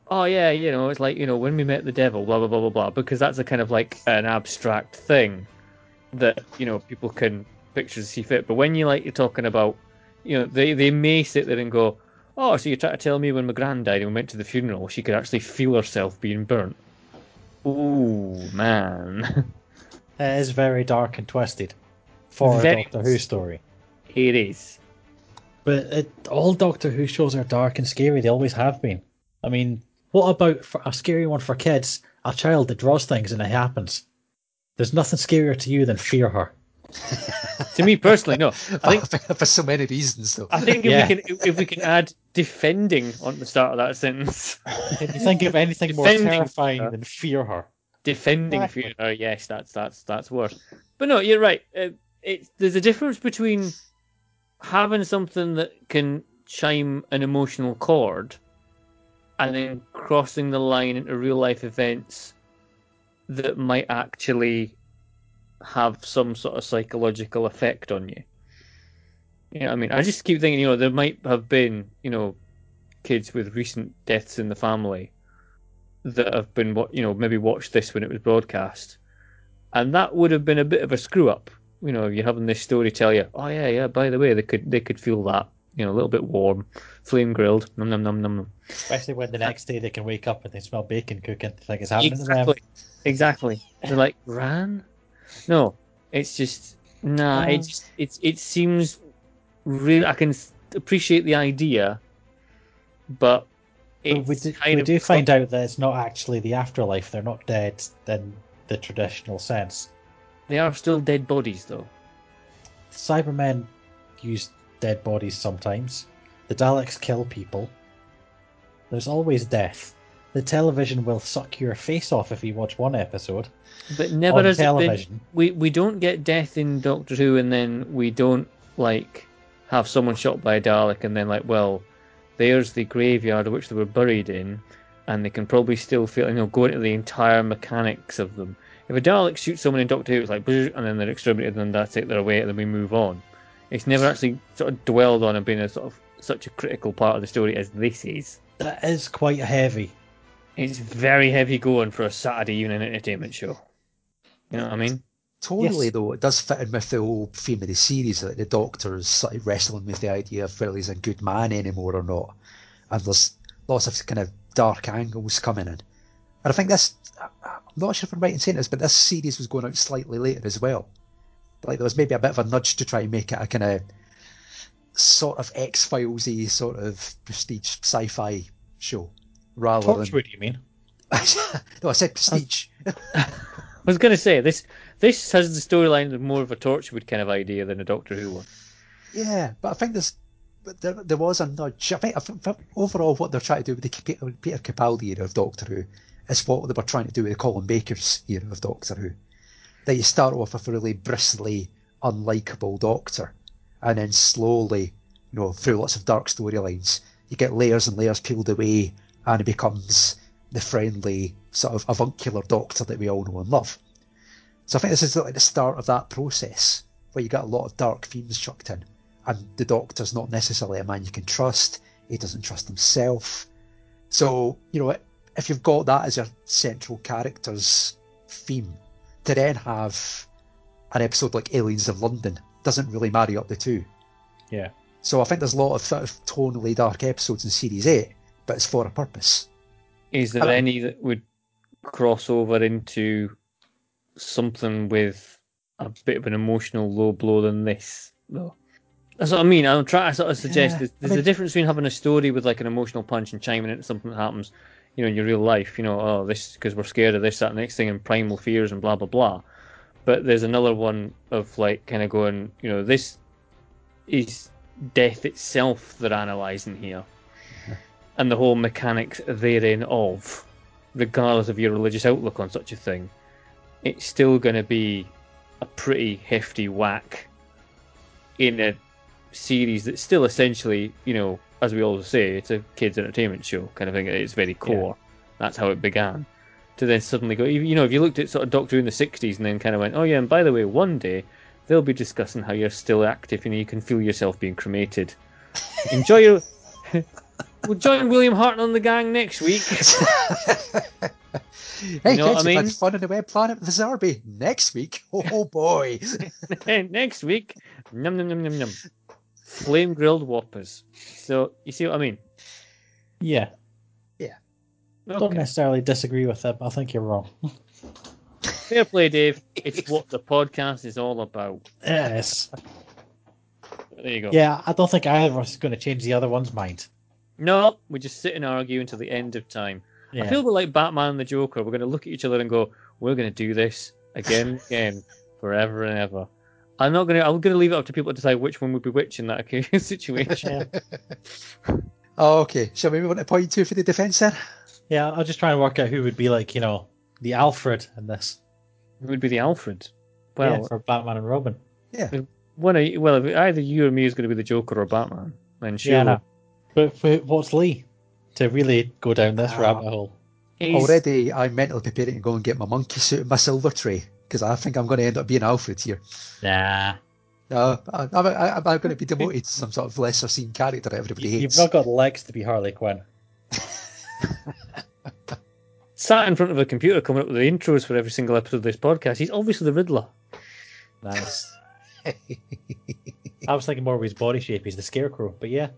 oh yeah, you know, it's like you know when we met the devil, blah blah blah blah blah, because that's a kind of like an abstract thing that you know people can picture to see fit. But when you like you're talking about, you know, they they may sit there and go, oh, so you're trying to tell me when my gran died and we went to the funeral, she could actually feel herself being burnt. Ooh man, [laughs] It is very dark and twisted for Very a Doctor Who story. it is. But it, all Doctor Who shows are dark and scary. They always have been. I mean, what about a scary one for kids? A child that draws things and it happens. There's nothing scarier to you than fear her. [laughs] To me personally, no. I think [laughs] for so many reasons, though. I think if Yeah. we can if we can add defending on the start of that sentence, [laughs] Can you think of anything more terrifying her. than fear her? defending Exactly. fear. Yes, that's that's that's worse. But no, you're right. Uh, it's there's a difference between having something that can chime an emotional chord, and then crossing the line into real life events that might actually have some sort of psychological effect on you. You know, what I mean, I just keep thinking, you know, there might have been, you know, kids with recent deaths in the family that have been, you know, maybe watched this when it was broadcast, and that would have been a bit of a screw up. You know, you're having this story tell you, oh yeah, yeah. By the way, they could they could feel that, you know, a little bit warm, flame grilled, num num num num. num. Especially when the next day they can wake up and they smell bacon cooking. Think it's happening Exactly, to them. exactly. They're like ran. No, it's just nah. Uh. It just it it seems real. I can appreciate the idea, but it's we do, we do find out that it's not actually the afterlife. They're not dead in the traditional sense. they are still dead bodies though. Cybermen use dead bodies sometimes. The Daleks kill people. There's always death. The television will suck your face off if you watch one episode. But never has it been. television. We we don't get death in Doctor Who, and then we don't like have someone shot by a Dalek, and then like, well, there's the graveyard which they were buried in, and they can probably still feel, you know, go into the entire mechanics of them. If a Dalek shoots someone in Doctor Who, it's like, and then they're exterminated, and that's it, they're away, and then we move on. It's never actually sort of dwelled on and been a sort of such a critical part of the story as this is. That is quite heavy. It's very heavy going for a Saturday evening entertainment show. You know what I mean? Totally, Yes. though, it does fit in with the whole theme of the series that the Doctor's sort of wrestling with the idea of whether he's a good man anymore or not. And there's lots of kind of dark angles coming in. And I think this, I'm not sure if I'm right in saying this, but this series was going out slightly later as well. Like there was maybe a bit of a nudge to try and make it a kind of sort of X Filesy sort of prestige sci-fi show, rather Torchwood, you mean? [laughs] no, I said prestige. [laughs] I was going to say this. This has the storyline of more of a Torchwood kind of idea than a Doctor Who one. Yeah, but I think there's but there, there was a nudge. I think, I think overall what they're trying to do with the Peter, Peter Capaldi era of Doctor Who is what they were trying to do with the Colin Baker's era of Doctor Who. That you start off with a really bristly, unlikable Doctor, and then slowly, you know, through lots of dark storylines, you get layers and layers peeled away, and it becomes the friendly, sort of avuncular Doctor that we all know and love. So I think this is like the start of that process, where you get a lot of dark themes chucked in and the doctor's not necessarily a man you can trust. He doesn't trust himself. So, you know, if you've got that as your central character's theme, to then have an episode like Aliens of London doesn't really marry up the two. Yeah. So I think there's a lot of sort of tonally dark episodes in Series 8, but it's for a purpose. Is there Hello. any that would cross over into something with a bit of an emotional low blow than this, though. That's what I mean. I'm trying to sort of suggest Yeah, there's, I mean- a difference between having a story with like an emotional punch and chiming into something that happens, you know, in your real life. You know, oh, this because we're scared of this, that, next thing, and primal fears and blah blah blah. But there's another one of like kind of going, you know, this is death itself they're analysing here, and the whole mechanics therein of, regardless of your religious outlook on such a thing, it's still going to be a pretty hefty whack in a series that's still essentially, you know, as we always say, it's a kids' entertainment show kind of thing at its very core. That's how it began. To then suddenly go, you know, if you looked at sort of Doctor Who in the 60s and then kind of went, oh yeah, and by the way, one day they'll be discussing how you're still active and you can feel yourself being cremated. [laughs] Enjoy your. We'll join William Hartnell and the gang next week. [laughs] [laughs] hey, You know what kids, I you've had mean? fun on the web planet with Zarbi. Next week, [laughs] oh boy. next week, num num num num num. Flame grilled whoppers. So, you see what I mean? Yeah, Yeah. Okay. don't necessarily disagree with that, but I think you're wrong. Fair play, Dave. It's what the podcast is all about. Yes. There you go. Yeah, I don't think either of us is going to change the other one's mind. No, we just sit and argue until the end of time. Yeah. I feel a bit like Batman and the Joker. We're going to look at each other and go, "We're going to do this again, and again, [laughs] forever and ever." I'm not going to. I'm going to leave it up to people to decide which one would be which in that [laughs] situation. [laughs] Oh, okay, shall we move on to point two for the defence then? Yeah, I'll just try and work out who would be like, you know, the Alfred in this. It would be the Alfred. yeah, Well, for Batman and Robin. Yeah. One of you, well, if either you or me is going to be the Joker or Batman, then sure. Yeah, I know. But for, what's Lee to really go down this Ah. rabbit hole? He's- Already, I'm mentally preparing to go and get my monkey suit and my silver tray because I think I'm going to end up being Alfred here. Nah, Uh, I, I'm, I, I'm going to be demoted to some sort of lesser seen character that everybody hates. you've not got legs to be Harley Quinn. [laughs] sat in front of a computer coming up with the intros for every single episode of this podcast. He's obviously the Riddler. Nice. [laughs] I was thinking more of his body shape. He's the Scarecrow, but yeah.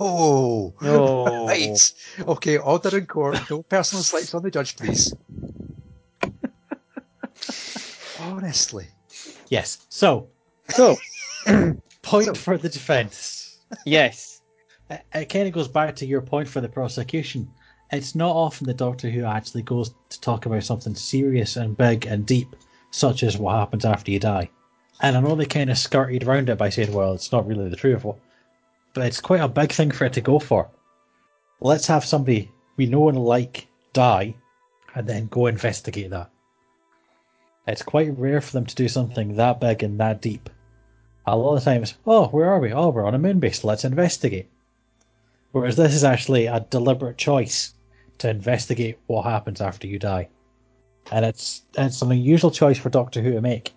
Oh, No. [laughs] right. Okay, order in court. No personal slights on the judge, please. [laughs] Honestly. Yes. So, So, [clears throat] point So- for the defence. yes. Uh, it, it kind of goes back to your point for the prosecution. It's not often the Doctor Who actually goes to talk about something serious and big and deep, such as what happens after you die. And I know they kind of skirted around it by saying, well, it's not really the truth, but it's quite a big thing for it to go for. Let's have somebody we know and like die, and then go investigate that. It's quite rare for them to do something that big and that deep. A lot of times, oh, where are we? Oh, we're on a moon base. Let's investigate. Whereas this is actually a deliberate choice to investigate what happens after you die, and it's it's an unusual choice for Doctor Who to make,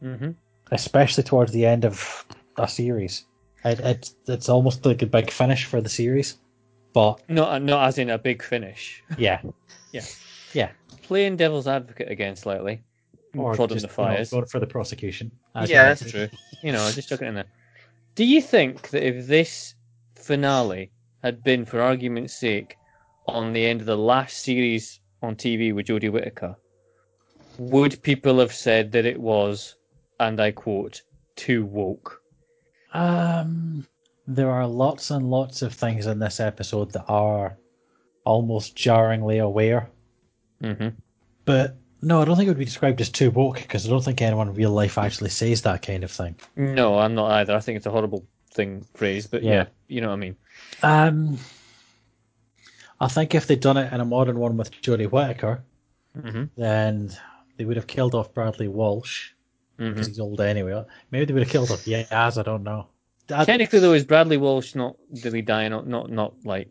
hmm especially towards the end of a series. It, it's it's almost like a big finish for the series, but Not, not as in a big finish. [laughs] yeah, Yeah. yeah, Playing devil's advocate again slightly. or prodding just the you know, fires. for the prosecution. as yeah, that's true. You know, I just chuck it in there. Do you think that if this finale had been, for argument's sake, on the end of the last series on TV with Jodie Whittaker, would people have said that it was, and I quote, too woke? Um, there are lots and lots of things in this episode that are almost jarringly aware. hmm But no, I don't think it would be described as too woke because I don't think anyone in real life actually says that kind of thing. No, I'm not either. I think it's a horrible thing phrase, but yeah, Yeah. you know what I mean. Um, I think if they'd done it in a modern one with Jodie Whittaker, hmm then they would have killed off Bradley Walsh because mm-hmm. he's old anyway. Maybe they would have killed off Yaz. I don't know. I- Technically, though, is Bradley Walsh not really dying? Not not, not like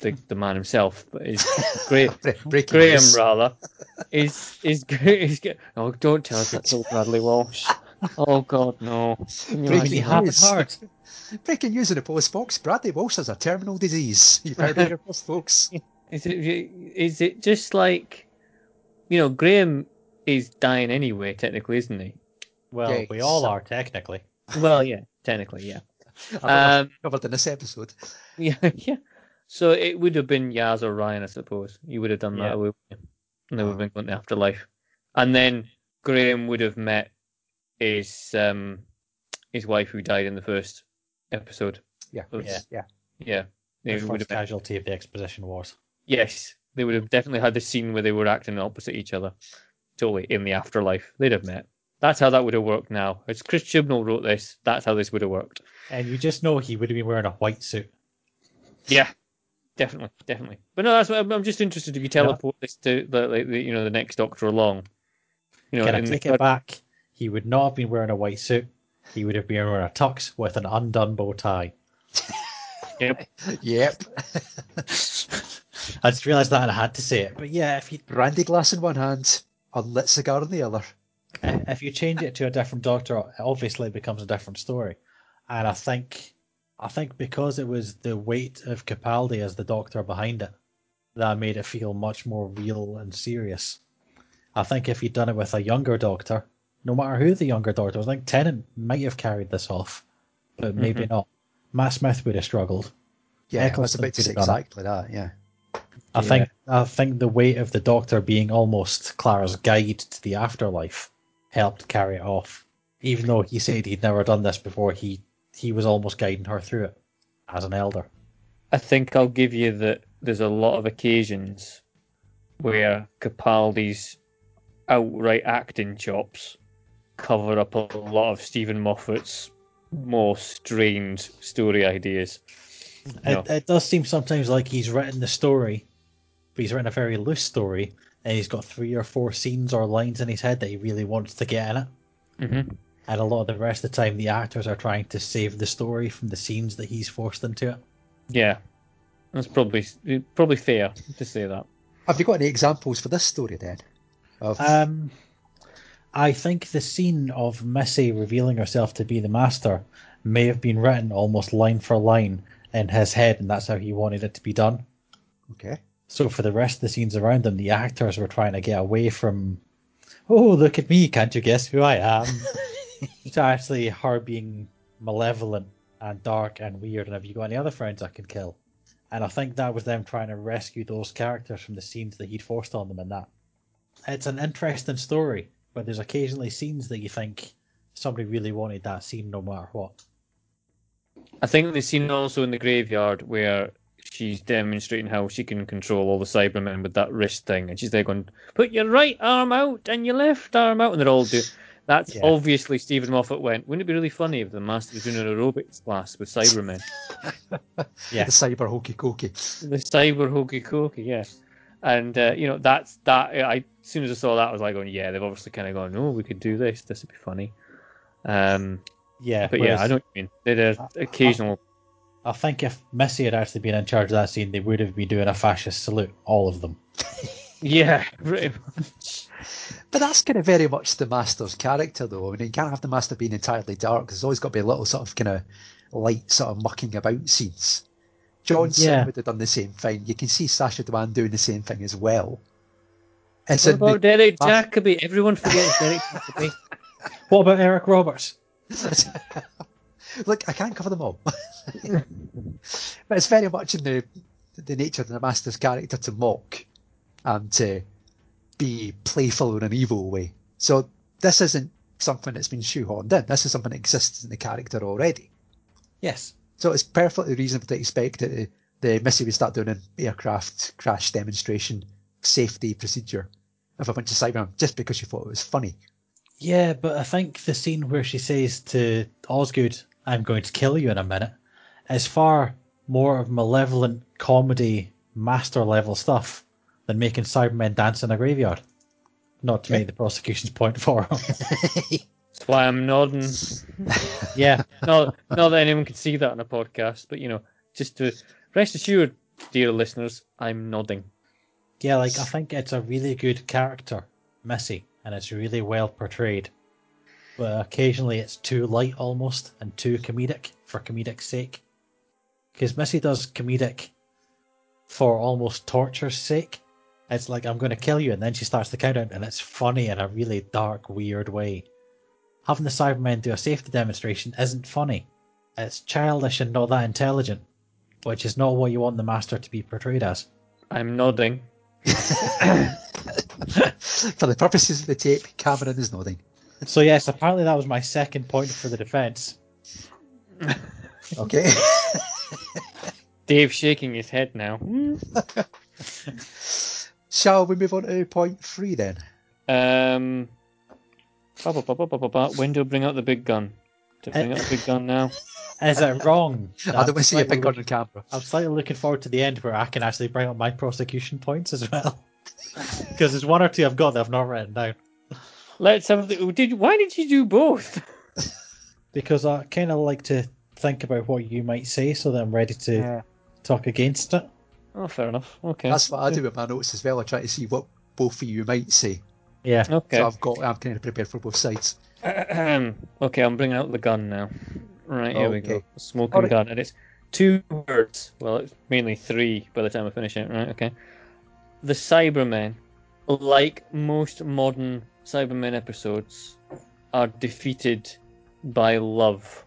the, the man himself, but is [laughs] great. Graham news. rather is is is. Oh, don't tell us it's [laughs] all Bradley Walsh. Oh God, no! Can you Breaking He imagine? news. happened hard. Breaking news in the post box. Bradley Walsh has a terminal disease. [laughs] You've heard it here folks. Is it is it just like you know Graham is dying anyway? Technically, isn't he? Well, Yeah, we all so- are technically. Well, yeah, technically, yeah. [laughs] Um, covered in this episode. yeah, [laughs] yeah. So it would have been Yaz or Ryan, I suppose. You would have done that, Yeah. with- and they would have been going to afterlife. And then Graham would have met his um his wife who died in the first episode. Yeah, Of- yeah, yeah. Yeah, they The would first have. casualty of the exposition wars. Yes, they would have definitely had the scene where they were acting opposite each other, totally in the afterlife. They'd have met. That's how that would have worked. Now, as Chris Chibnall wrote this, that's how this would have worked. And you just know he would have been wearing a white suit. Yeah, definitely, definitely. But no, that's what I'm, I'm just interested if you teleport this to the, like, the you know the next Doctor along. You know, Can I in the take it back? He would not have been wearing a white suit. He would have been wearing a tux with an undone bow tie. Yep. [laughs] Yep. [laughs] I just realised that and I had to say it. But yeah, if you Brandy glass in one hand, unlit cigar in the other. If you change it to a different doctor, obviously it becomes a different story. And I think, I think because it was the weight of Capaldi as the doctor behind it, that made it feel much more real and serious. I think if you'd done it with a younger doctor, no matter who the younger doctor was, I think Tennant might have carried this off, but mm-hmm. maybe not. Matt Smith would have struggled. Yeah, I Eccleston about to say could have done it. exactly that. Yeah. I think I think the weight of the Doctor being almost Clara's guide to the afterlife helped carry it off. Even though he said he'd never done this before, he he was almost guiding her through it as an elder. I think I'll give you that there's a lot of occasions where Capaldi's outright acting chops cover up a lot of Steven Moffat's more strained story ideas. No. It, it does seem sometimes like he's written the story, but he's written a very loose story, and he's got three or four scenes or lines in his head that he really wants to get in it. Mm-hmm. And a lot of the rest of the time, the actors are trying to save the story from the scenes that he's forced into it. Yeah, that's probably probably fair to say that. Have you got any examples for this story then? Of Um, I think the scene of Missy revealing herself to be the master may have been written almost line for line in his head, and that's how he wanted it to be done. okay. So for the rest of the scenes around them, the actors were trying to get away from, oh, look at me, can't you guess who I am? [laughs] to actually her being malevolent and dark and weird, and have you got any other friends I can kill? And I think that was them trying to rescue those characters from the scenes that he'd forced on them in that. It's an interesting story, but there's occasionally scenes that you think somebody really wanted that scene no matter what. I think the scene also in the graveyard where she's demonstrating how she can control all the Cybermen with that wrist thing, and she's there going, "Put your right arm out and your left arm out," and they're all do. That's Yeah. obviously Steven Moffat went. Wouldn't it be really funny if the master was doing an aerobics class with Cybermen? [laughs] Yeah. The cyber hokey cokey. the cyber hokey cokey, yeah. And uh, you know that's that. I as soon as I saw that, I was like, "going, yeah, they've obviously kind of gone, oh, we could do this. This would be funny." Um, Yeah, but yeah, I know what you mean. They're occasional. I think if Missy had actually been in charge of that scene, they would have been doing a fascist salute, all of them. [laughs] Yeah, pretty much. But that's kind of very much the master's character, though. I mean, you can't have the master being entirely dark. There's always got to be a little sort of kind of light, sort of mucking about scenes. John Simm Yeah. would have done the same thing. You can see Sacha Dhawan doing the same thing as well. It's What in the- about Derek ah. Jacobi? Everyone forgets Derek Jacobi. [laughs] What about Eric Roberts? [laughs] Look, I can't cover them all. [laughs] but it's very much in the the nature of the master's character to mock and to be playful in an evil way. So this isn't something that's been shoehorned in. This is something that exists in the character already. Yes. So it's perfectly reasonable to expect that the, the Missy would start doing an aircraft crash demonstration safety procedure of a bunch of Cybermen just because she thought it was funny. Yeah, but I think the scene where she says to Osgood, I'm going to kill you in a minute, is far more of malevolent comedy, master level stuff than making Cybermen dance in a graveyard. Not to make the prosecution's point for her. [laughs] That's why I'm nodding. [laughs] yeah. not, not that anyone can see that on a podcast, but you know, just to rest assured, dear listeners, I'm nodding. Yeah, like I think it's a really good character, Missy, and it's really well portrayed. But occasionally it's too light almost and too comedic for comedic's sake. Because Missy does comedic for almost torture's sake. It's like I'm going to kill you, and then she starts the countdown, and it's funny in a really dark, weird way. Having the Cybermen do a safety demonstration isn't funny. It's childish and not that intelligent, which is not what you want the Master to be portrayed as. I'm nodding. [laughs] For the purposes of the tape, Cameron is nodding. So yes, apparently that was my second point for the defence. Okay. [laughs] Dave shaking his head now. [laughs] Shall we move on to point three then? Um, ba, ba, ba, I bring out the big gun? To bring out the big gun now? [laughs] Is it wrong? I don't want to see a big gun look- on camera. I'm slightly looking forward to the end where I can actually bring up my prosecution points as well. Because there's one or two I've got that I've not written down. Let's have the. Did why did you do both? [laughs] Because I kind of like to think about what you might say so that I'm ready to talk against it. Oh, fair enough. Okay. That's what I do with my notes as well. I try to see what both of you might say. Yeah. okay. So I've got I'm kind of prepared for both sides. okay, I'm bringing out the gun now. Right, here we go. Smoking Alright. gun. And it's two words. Well, it's mainly three by the time I finish it. Right, okay. The Cybermen, like most modern Cybermen episodes, are defeated by love.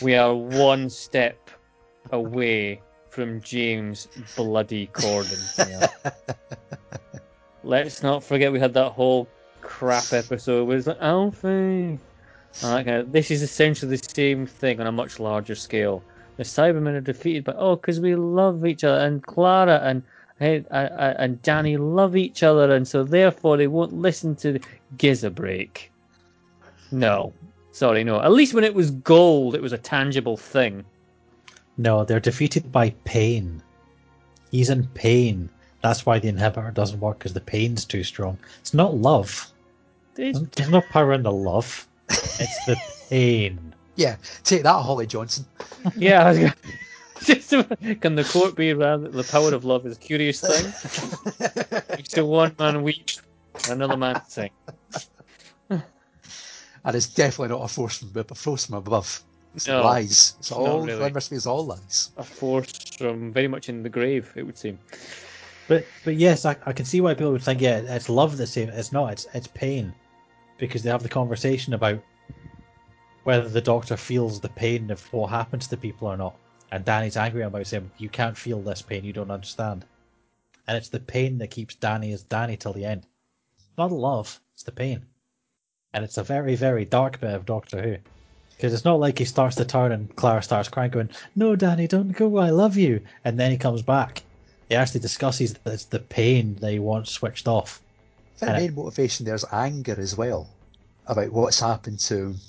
We are one step away from James Bloody Corden. [laughs] Let's not forget we had that whole crap episode where it's like Alfie. Of- this is essentially the same thing on a much larger scale. The Cybermen are defeated by oh, because we love each other, and Clara and and, and Danny love each other, and so therefore they won't listen to Giza Break. No, sorry, no. At least when it was gold, it was a tangible thing. No, they're defeated by pain. He's in pain. That's why the inhibitor doesn't work because the pain's too strong. It's not love. It's- There's no power in the love. It's the [laughs] pain. Yeah, take that, Holly Johnson. yeah, I was gonna- just can the quote be rather the power of love is a curious thing? [laughs] Makes to one man weep, another man sing. And it's definitely not a force from, a force from above. It's No, lies. It's all really. Glenn is all lies. A force from very much in the grave, it would seem. But but yes, I, I can see why people would think yeah, it's love the same. It's not. It's it's pain, because they have the conversation about whether the doctor feels the pain of what happens to people or not. And Danny's angry about saying you can't feel this pain, you don't understand. And it's the pain that keeps Danny as Danny till the end. Not love, it's the pain. And it's a very very dark bit of Doctor Who. Because it's not like he starts to turn and Clara starts crying, going, "No, Danny, don't go. I love you." And then he comes back he actually discusses that it's the pain that he wants switched off. I think the main motivation there's anger as well about what's happened to him,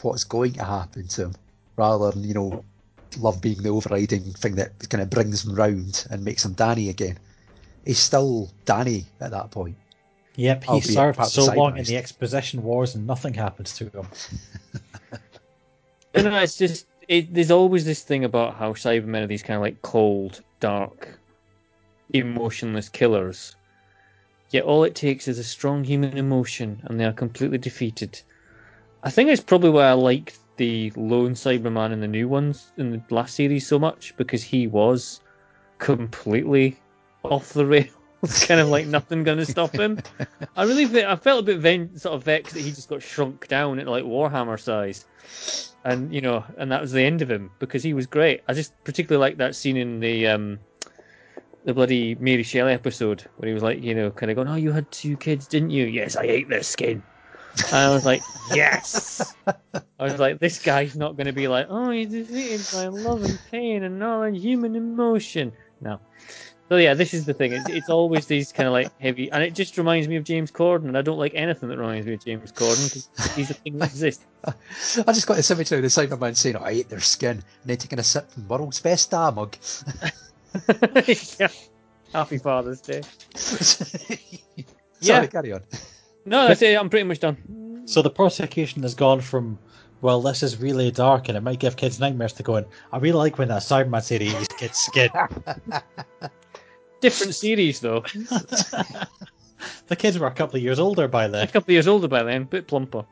what's going to happen to him, rather than, you know, love being the overriding thing that kind of brings him round and makes him Danny again. He's still Danny at that point. Yep, he Albeit served perhaps so long in the exposition wars and nothing happens to him. You know, it's just it, there's always this thing about how Cybermen are these kind of like cold, dark, emotionless killers. Yet all it takes is a strong human emotion, and they are completely defeated. I think it's probably why I liked the lone Cyberman in the new ones in the last series so much because he was completely off the rails, [laughs] kind of like nothing going to stop him. I really, fe- I felt a bit ven- sort of vexed that he just got shrunk down into like Warhammer size and you know, and that was the end of him because he was great. I just particularly like that scene in the um, the bloody Mary Shelley episode where he was like, you know, kind of going, "Oh, you had two kids, didn't you?" Yes, I ate their skin. And I was like, yes. [laughs] I was like, this guy's not going to be like, oh, he's defeated by love and pain and all and human emotion. No. So yeah, this is the thing. It's, it's always these kind of like heavy, and it just reminds me of James Corden. And I don't like anything that reminds me of James Corden because he's a thing that exists. [laughs] I just got the symmetry of the Cyberman saying, oh, I ate their skin, and then taking a sip from World's Best star mug. [laughs] yeah. Happy Father's Day. Sorry, Yeah. carry on. No, that's it. I'm pretty much done. So the prosecution has gone from, well, this is really dark and it might give kids nightmares to going, I really like when that Cyberman eats kids' skin. Different series though. [laughs] the kids were a couple of years older by then. A couple of years older by then, bit plumper.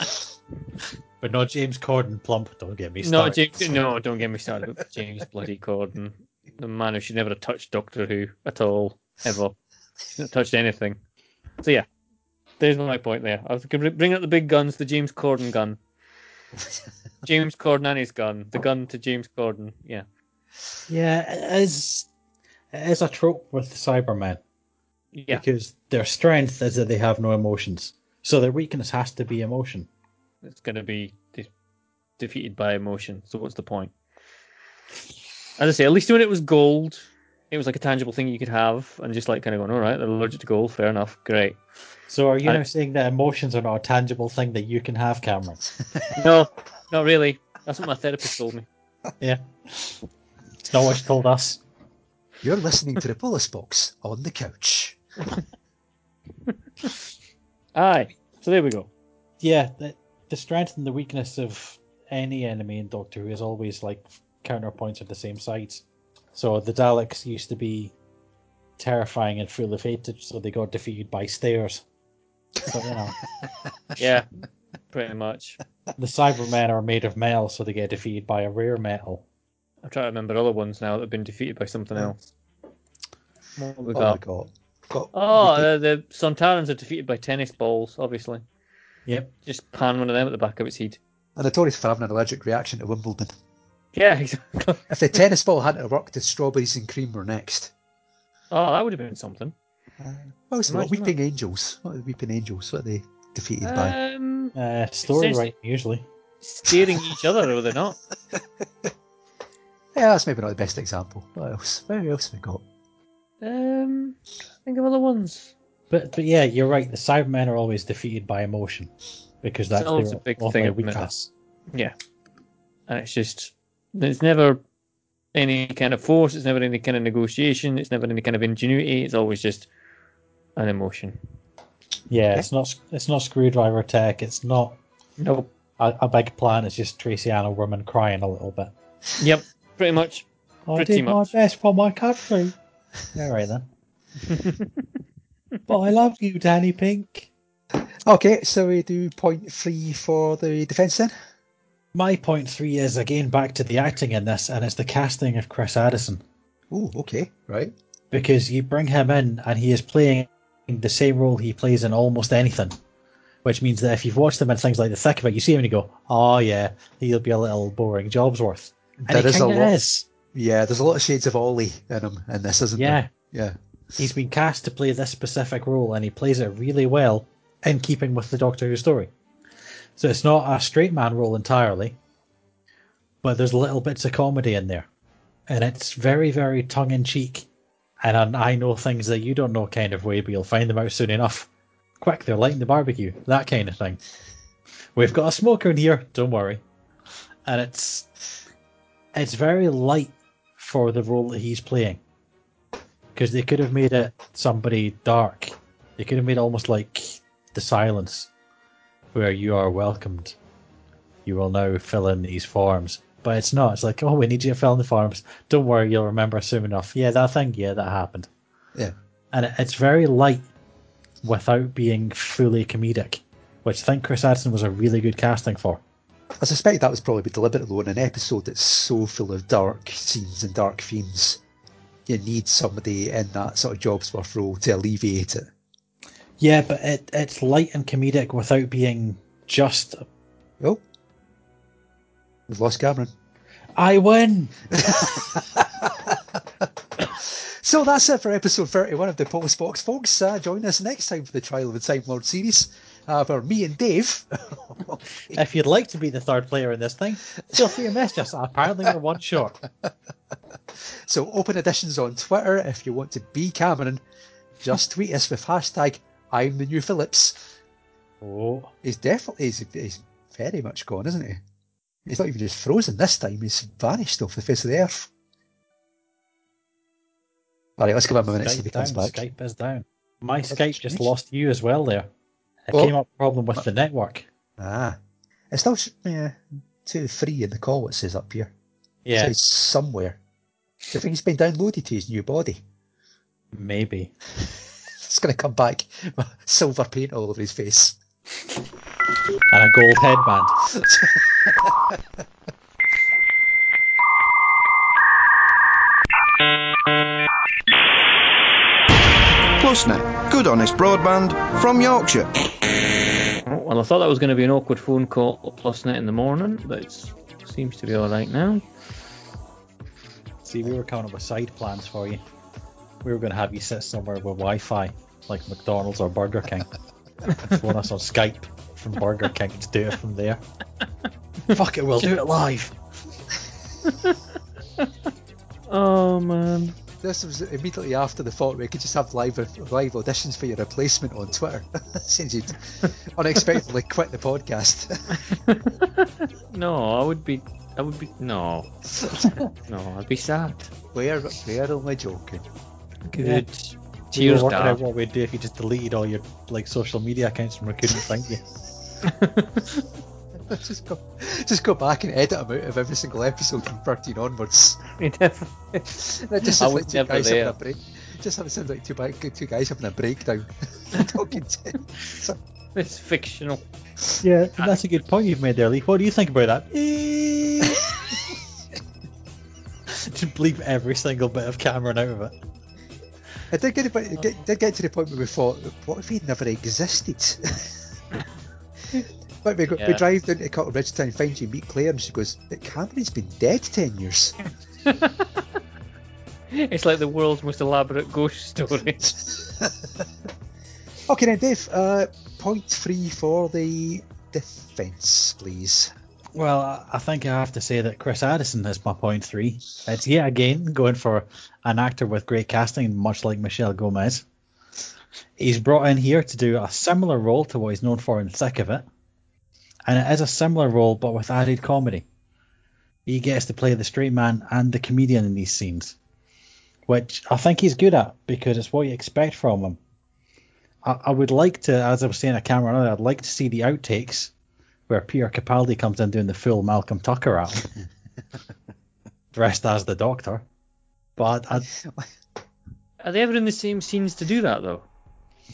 [laughs] but not James Corden plump. Don't get me No, started. James, no, don't get me started James bloody Corden. The man who should never have touched Doctor Who at all, ever. Not touched anything. So yeah, there's my point there. I was going to bring out the big guns, the James Corden gun. [laughs] James Corden and his gun. The gun to James Corden. Yeah. Yeah, it is, it is a trope with Cybermen Yeah, because their strength is that they have no emotions. So their weakness has to be emotion. it's going to be de- defeated by emotion. So what's the point? As I say, at least when it was gold, it was like a tangible thing you could have, and just like kind of going, all right, they're allergic to gold, fair enough, great. So are you I- now saying that emotions are not a tangible thing that you can have, Cameron? [laughs] No, not really. That's what my therapist told me. [laughs] Yeah. It's not what she told us. You're listening to the Polis Box on the couch. [laughs] Aye. So there we go. Yeah, the, the strength and the weakness of any enemy in Doctor Who is always like counterpoints of the same sides. So the Daleks used to be terrifying and full of hatred, so they got defeated by stairs. So, you know, [laughs] Yeah, pretty much. the Cybermen are made of metal, so they get defeated by a rare metal. I'm trying to remember other ones now that have been defeated by something else. What have we What got? got? got Oh, uh, the Sontarans are defeated by tennis balls, obviously. Yep. Just pan one of them at the back of its head. and notorious for having an allergic reaction to Wimbledon. Yeah, [laughs] exactly. If the tennis ball hadn't worked, the strawberries and cream were next. Oh, that would have been something. What was the Imagine Weeping Angels? What are the Weeping Angels? What are they defeated by? Um, Uh, story says- writing, usually. staring each other, are they're not? [laughs] Yeah, that's maybe not the best example. What else? Where else have we got? Um, think of other ones. But but yeah, you're right. The Cybermen are always defeated by emotion because that's always their a big thing, isn't weakness. Yeah, and it's just there's never any kind of force. It's never any kind of negotiation. It's never any kind of ingenuity. It's always just an emotion. Yeah, it's not it's not screwdriver tech. It's not Nope. a, a big plan. It's just Tracy Ann Oberman crying a little bit. Yep. Pretty much. I Pretty did much. my best for my country. All right then. [laughs] but I love you, Danny Pink. Okay, so we do point three for the defence then. My point three is again back to the acting in this, and it's the casting of Chris Addison Oh, okay, right. because you bring him in and he is playing the same role he plays in almost anything. Which means that if you've watched him in things like The Thick of It, you see him and you go, "Oh yeah, he'll be a little boring Jobsworth," and There he is a lot. is. Yeah, there's a lot of shades of Ollie in him in this, isn't Yeah, there? he's been cast to play this specific role, and he plays it really well in keeping with the Doctor Who story. So it's not a straight man role entirely, but there's little bits of comedy in there, and it's very, very tongue in cheek. And I I know things that you don't know, kind of way, but you'll find them out soon enough. Quick, they're lighting the barbecue, that kind of thing. We've got a smoker in here, don't worry. And it's it's very light for the role that he's playing because they could have made it somebody dark. They could have made it almost like the silence, where you are welcomed. You will now fill in these forms, but it's not. It's like, oh, we need you to fill in the forms. Don't worry, you'll remember soon enough. Yeah, that thing. Yeah, that happened. Yeah. And it, it's very light, without being fully comedic, which I think Chris Addison was a really good casting for. I suspect that was probably deliberate though in an episode that's so full of dark scenes and dark themes. You need somebody in that sort of Jobsworth role to alleviate it. Yeah, but it, it's light and comedic without being just. Oh, we've lost Cameron. I win. [laughs] So that's it for episode 31 of the Polis Box, folks. Uh, join us next time for the Trial of the Time Lord series. Uh, for me and Dave. [laughs] If you'd like to be the third player in this thing, feel free to message us. Apparently, we're one short. [laughs] so open editions on Twitter. If you want to be Cameron, just tweet us with hashtag I'm the new Phillips. Oh, He's definitely he's, he's very much gone, isn't he? He's not even just frozen this time. He's vanished off the face of the earth. All right, let's give him a minute. See if he Skype down. comes back. Skype is down. My That's Skype just lost you as well there. It Oh. came up a problem with the network. Ah, it's still sh- yeah, two three in the call. It says up here. It Yeah, says somewhere. Do you think he's been downloaded to his new body? maybe. [laughs] It's going to come back with silver paint all over his face. And a gold headband. [laughs] Plusnet, good honest broadband from Yorkshire. Oh, well, I thought that was going to be an awkward phone call at Plusnet in the morning, but it seems to be all right now. See, we were coming up with side plans for you. we were going to have you sit somewhere with Wi-Fi, like McDonald's or Burger King, and phone us on Skype from Burger King [laughs] to do it from there. [laughs] Fuck it, we'll do it live. [laughs] Oh man. This was immediately after the thought we could just have live live auditions for your replacement on Twitter. Since you'd unexpectedly quit the podcast. No, I would be. I would be. No. no, I'd be sad. we're we're only joking. Good. We Cheers, were working out Dad. what we'd do if you just deleted all your like social media accounts and we couldn't find you. [laughs] just go just go back and edit them out of every single episode from 13 onwards. It definitely- And it just I sounds was like two never guys there. having a break. Just have it sound like two, ba- two guys having a breakdown. [laughs] Talking to so, it's fictional. Yeah, that's a good point you've made there, Lee. What do you think about that? [laughs] Just bleep every single bit of Cameron out of it. I did get, get, did get to the point where we thought, what if he never existed? [laughs] but we, go, we drive down to Cuttle Ridge Town, find you, meet Claire, and she goes, but Cameron's been dead 10 years. [laughs] It's like the world's most elaborate ghost story. [laughs] okay then, Dave, uh, point three for the defence, please. Well, I- think I have to say that Chris Addison is my point three. It's yet again going for an actor with great casting, much like Michelle Gomez. He's brought in here to do a similar role to what he's known for in Thick of It. And it is a similar role, but with added comedy. He gets to play the straight man and the comedian in these scenes, which I think he's good at because it's what you expect from him. I, I would like to, as I was saying to Cameron earlier, I'd like to see the outtakes where Peter Capaldi comes in doing the full Malcolm Tucker out, [laughs] dressed as the Doctor. But I, Are they ever in the same scenes to do that though?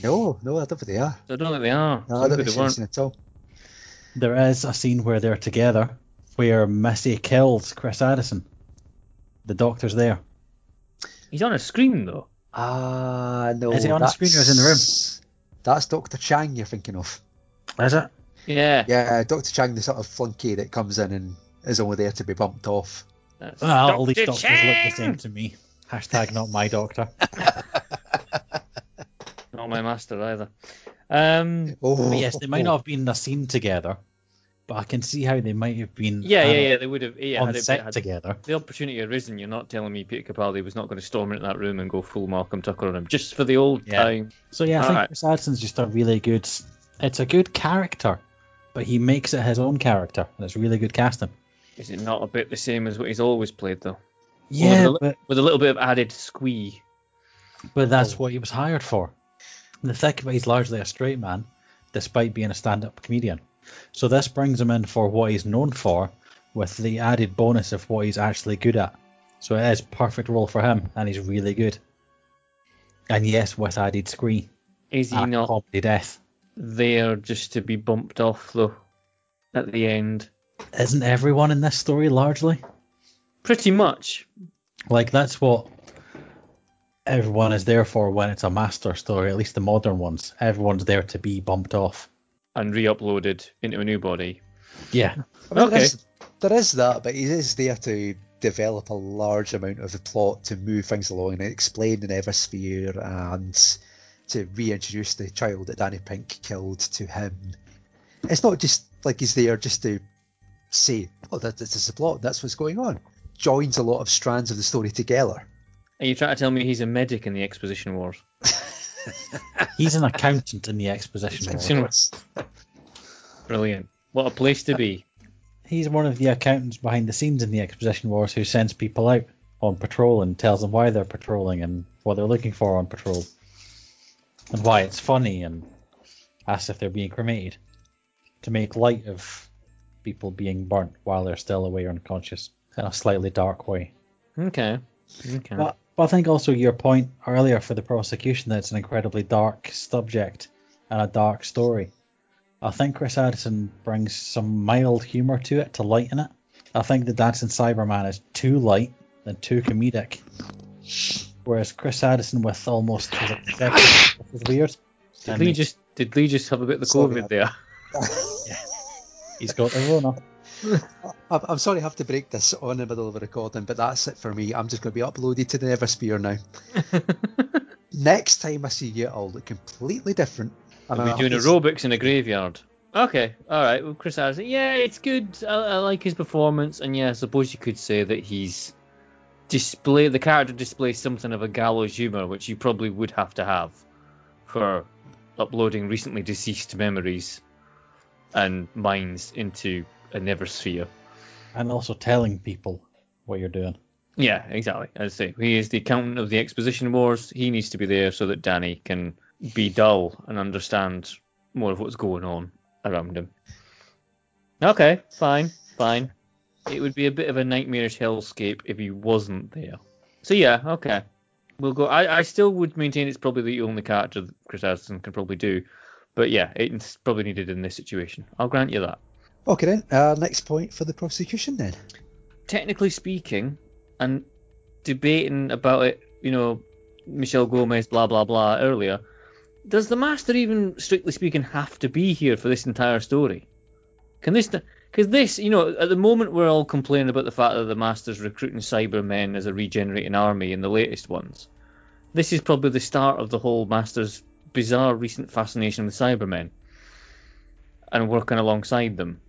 No, no, I don't think they are. I don't think they are. No, I don't think they weren't. at all. there is a scene where they're together, where Missy kills Chris Addison. The Doctor's there. He's on a screen though. Ah, no. Is he on the screen or is he in the room? that's- That's Dr. Chang you're thinking of. Is it? Yeah. Yeah, Dr. Chang, the sort of flunky that comes in and is only there to be bumped off. That's Well, at least Dr. doctors look the Chang! same to me. Hashtag not my doctor. [laughs] Not my master either. Um. Oh, But yes, they might not have been in a scene together, but I can see how they might have been Yeah, yeah, yeah. They would have. Yeah, on had, it, set had together. the opportunity arisen, you're not telling me Peter Capaldi was not going to storm into that room and go full Malcolm Tucker on him just for the old Yeah. time. So yeah, I think Alright. Chris Addison's just a really good. It's a good character, but he makes it his own character, and it's really good casting. Is it not a bit the same as what he's always played though? Yeah, with a, but with a little bit of added squee. but that's oh. what he was hired for. The thick of it, he's largely a straight man, despite being a stand-up comedian. So this brings him in for what he's known for, with the added bonus of what he's actually good at. So it is perfect role for him, and he's really good. And yes, with added scree Is he and not comedy death. There just to be bumped off though? At the end, Isn't everyone in this story largely? pretty much. Like that's what everyone is there for when it's a master story, at least the modern ones. Everyone's there to be bumped off. And re-uploaded into a new body. Yeah. I mean, Okay. there, is, there is that, but he is there to develop a large amount of the plot to move things along and explain the Nethersphere and to reintroduce the child that Danny Pink killed to him. It's not just like he's there just to say, oh, that, this is the plot, that's what's going on. Joins a lot of strands of the story together. Are you trying to tell me he's a medic in the Exposition Wars? [laughs] He's an accountant in the exposition. Exposition Wars. Brilliant. What a place to be. He's one of the accountants behind the scenes in the exposition wars who sends people out on patrol and tells them why they're patrolling and what they're looking for on patrol. And why it's funny and asks if they're being cremated. To make light of people being burnt while they're still away or unconscious in a slightly dark way. Okay. Okay. But, but I think also your point earlier for the prosecution that it's an incredibly dark subject and a dark story. I think Chris Addison brings some mild humour to it to lighten it. I think the Dancing Cyberman is too light and too comedic. Whereas Chris Addison with almost was it deception, which weird. did and Lee he- just did Lee just have a bit of the COVID there? [laughs] he's got the Rona. [laughs] I'm, I'm sorry I have to break this on in the middle of a recording, but that's it for me. I'm just going to be uploaded to the Nethersphere now. [laughs] Next time I see you, I'll look completely different. and We'll I'll be doing have to- aerobics in a graveyard. Okay, all right. Well, Chris Addison, yeah, it's good. I, I like his performance, and yeah, I suppose you could say that he's display the character displays something of a gallows humor, which you probably would have to have for uploading recently deceased memories and minds into a Nethersphere. And also telling people what you're doing. Yeah, exactly. As I say, he is the accountant of the exposition wars. He needs to be there so that Danny can be dull and understand more of what's going on around him. Okay, fine, fine. It would be a bit of a nightmarish hellscape if he wasn't there. So yeah, okay. We'll go. I, I still would maintain it's probably the only character that Chris Addison can probably do. But yeah, it's probably needed in this situation. I'll grant you that. Okay then, uh, next point for the prosecution then. technically speaking, and debating about it, you know, Michelle Gomez, blah blah blah, earlier, does the Master even, strictly speaking, have to be here for this entire story? Can this, because this, you know, at the moment we're all complaining about the fact that the Master's recruiting Cybermen as a regenerating army in the latest ones. This is probably the start of the whole Master's bizarre recent fascination with Cybermen and working alongside them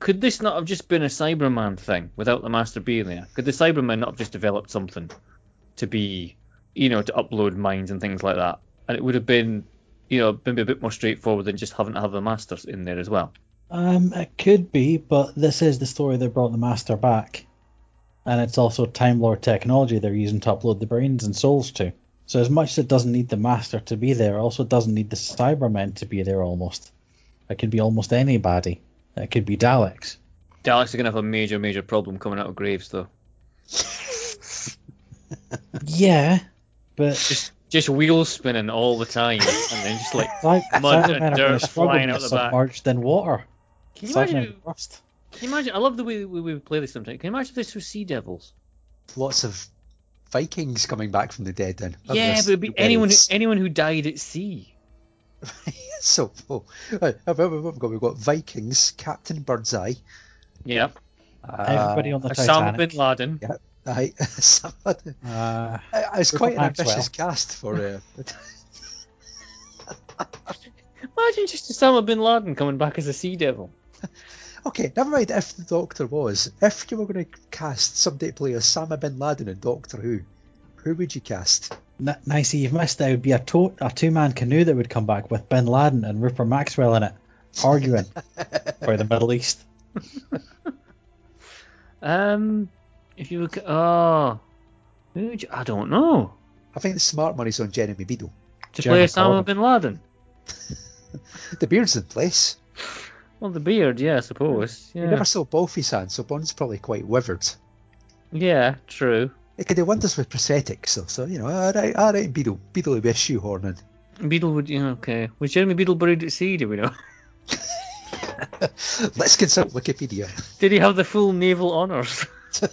could this not have just been a Cyberman thing without the Master being there? Could the Cybermen not have just developed something to be, you know, to upload minds and things like that? And it would have been, you know, maybe a bit more straightforward than just having to have the Masters in there as well. Um, it could be, but this is the story that brought the Master back. And it's also Time Lord technology they're using to upload the brains and souls to. So as much as it doesn't need the Master to be there, it also doesn't need the Cybermen to be there almost. It could be almost anybody. It could be Daleks. Daleks are going to have a major, major problem coming out of graves, though. [laughs] Yeah, but Just, just wheels spinning all the time, and then just like, like Mud and dirt going to struggle flying out the back. submerged in water. Can you Cybermen imagine? rust. Can you imagine? I love the way we, we play this sometimes. Can you imagine if this was Sea Devils? Lots of Vikings coming back from the dead then. Yeah, but it'd be anyone, who, [laughs] anyone who died at sea. so, oh, right, we've got, we've got Vikings, Captain Birdseye, Yeah. uh, Everybody on the Osama Titanic. bin Laden. Yeah, aye, [laughs] somebody- Uh, Uh, it's quite an Maxwell. ambitious cast for. Uh, [laughs] Imagine just Osama bin Laden coming back as a sea devil. [laughs] okay, never mind if the Doctor was. If you were going to cast somebody to play Osama bin Laden in Doctor Who, who would you cast? N- Nicey, you've missed. It would be a, to- a two-man canoe that would come back with Bin Laden and Rupert Maxwell in it, arguing [laughs] for the Middle East. Um, if you look at oh, who would you, I don't know. I think the smart money's on Jeremy Beadle. To Jeremy play Osama Corbyn. bin Laden. [laughs] The beard's in place. Well, the beard, yeah, I suppose. You Yeah, never saw Bolfie's hand, so Bond's probably quite withered. yeah, true. It could do wonders with prosthetics, so, so you know, alright, alright, Beadle. Beadle would be a shoehorning. Beadle would, yeah, okay. Was Jeremy Beadle buried at sea? Do we know? [laughs] Let's consult Wikipedia. Did he have the full naval honours? [laughs]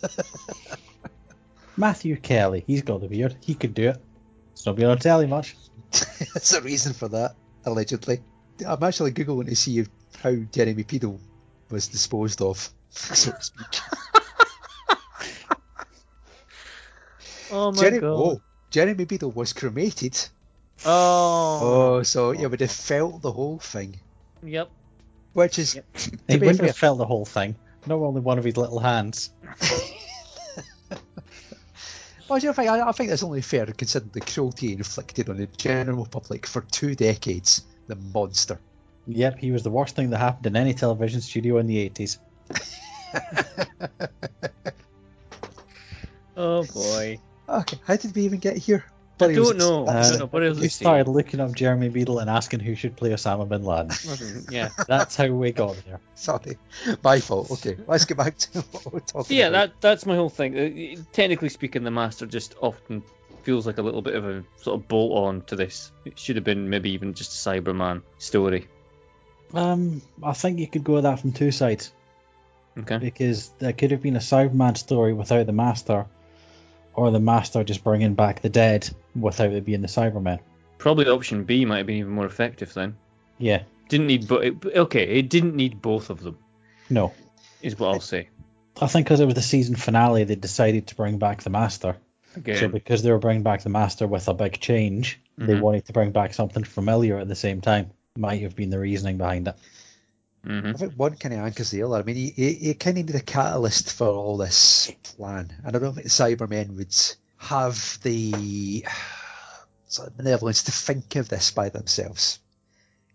Matthew Kelly, he's got the beard. He could do it. It's not being on telly much. [laughs] There's a reason for that, allegedly. I'm actually googling to see how Jeremy Beadle was disposed of, [laughs] so to speak. oh my Jeremy, god. oh, Jeremy Beadle was cremated. Oh. Oh, so yeah, would have felt the whole thing, Yep. which is He wouldn't fair, have felt the whole thing. Not only one of his little hands. [laughs] Well, you know, I think, I, I think that's only fair considering the cruelty inflicted on the general public for two decades. The monster. Yep, he was the worst thing that happened in any television studio in the 80s. [laughs] Oh boy. Okay, how did we even get here? I don't know. I don't it. know. What else We is started looking up Jeremy Beadle and asking who should play Osama bin Laden. [laughs] Yeah. [laughs] That's how we got there. Sorry, my fault. Okay, let's get back to what we're talking yeah, about. that that's my whole thing. Uh, Technically speaking, the master just often feels like a little bit of a sort of bolt on to this. It should have been maybe even just a Cyberman story. Um, I think you could go with that from two sides. Okay. Because there could have been a Cyberman story without the Master, or the Master just bringing back the dead without it being the Cyberman. Probably option B might have been even more effective then. Yeah, Didn't need, but okay, it didn't need both of them. no. is what I'll say. I think because it was the season finale, they decided to bring back the Master. Again, So because they were bringing back the Master with a big change, they Mhm. wanted to bring back something familiar at the same time. Might have been the reasoning behind it. hmm I think one kind of anchors the other. I mean, he, he, he kind of needed a catalyst for all this plan. And I don't think the Cybermen would have the [sighs] sort of benevolence to think of this by themselves.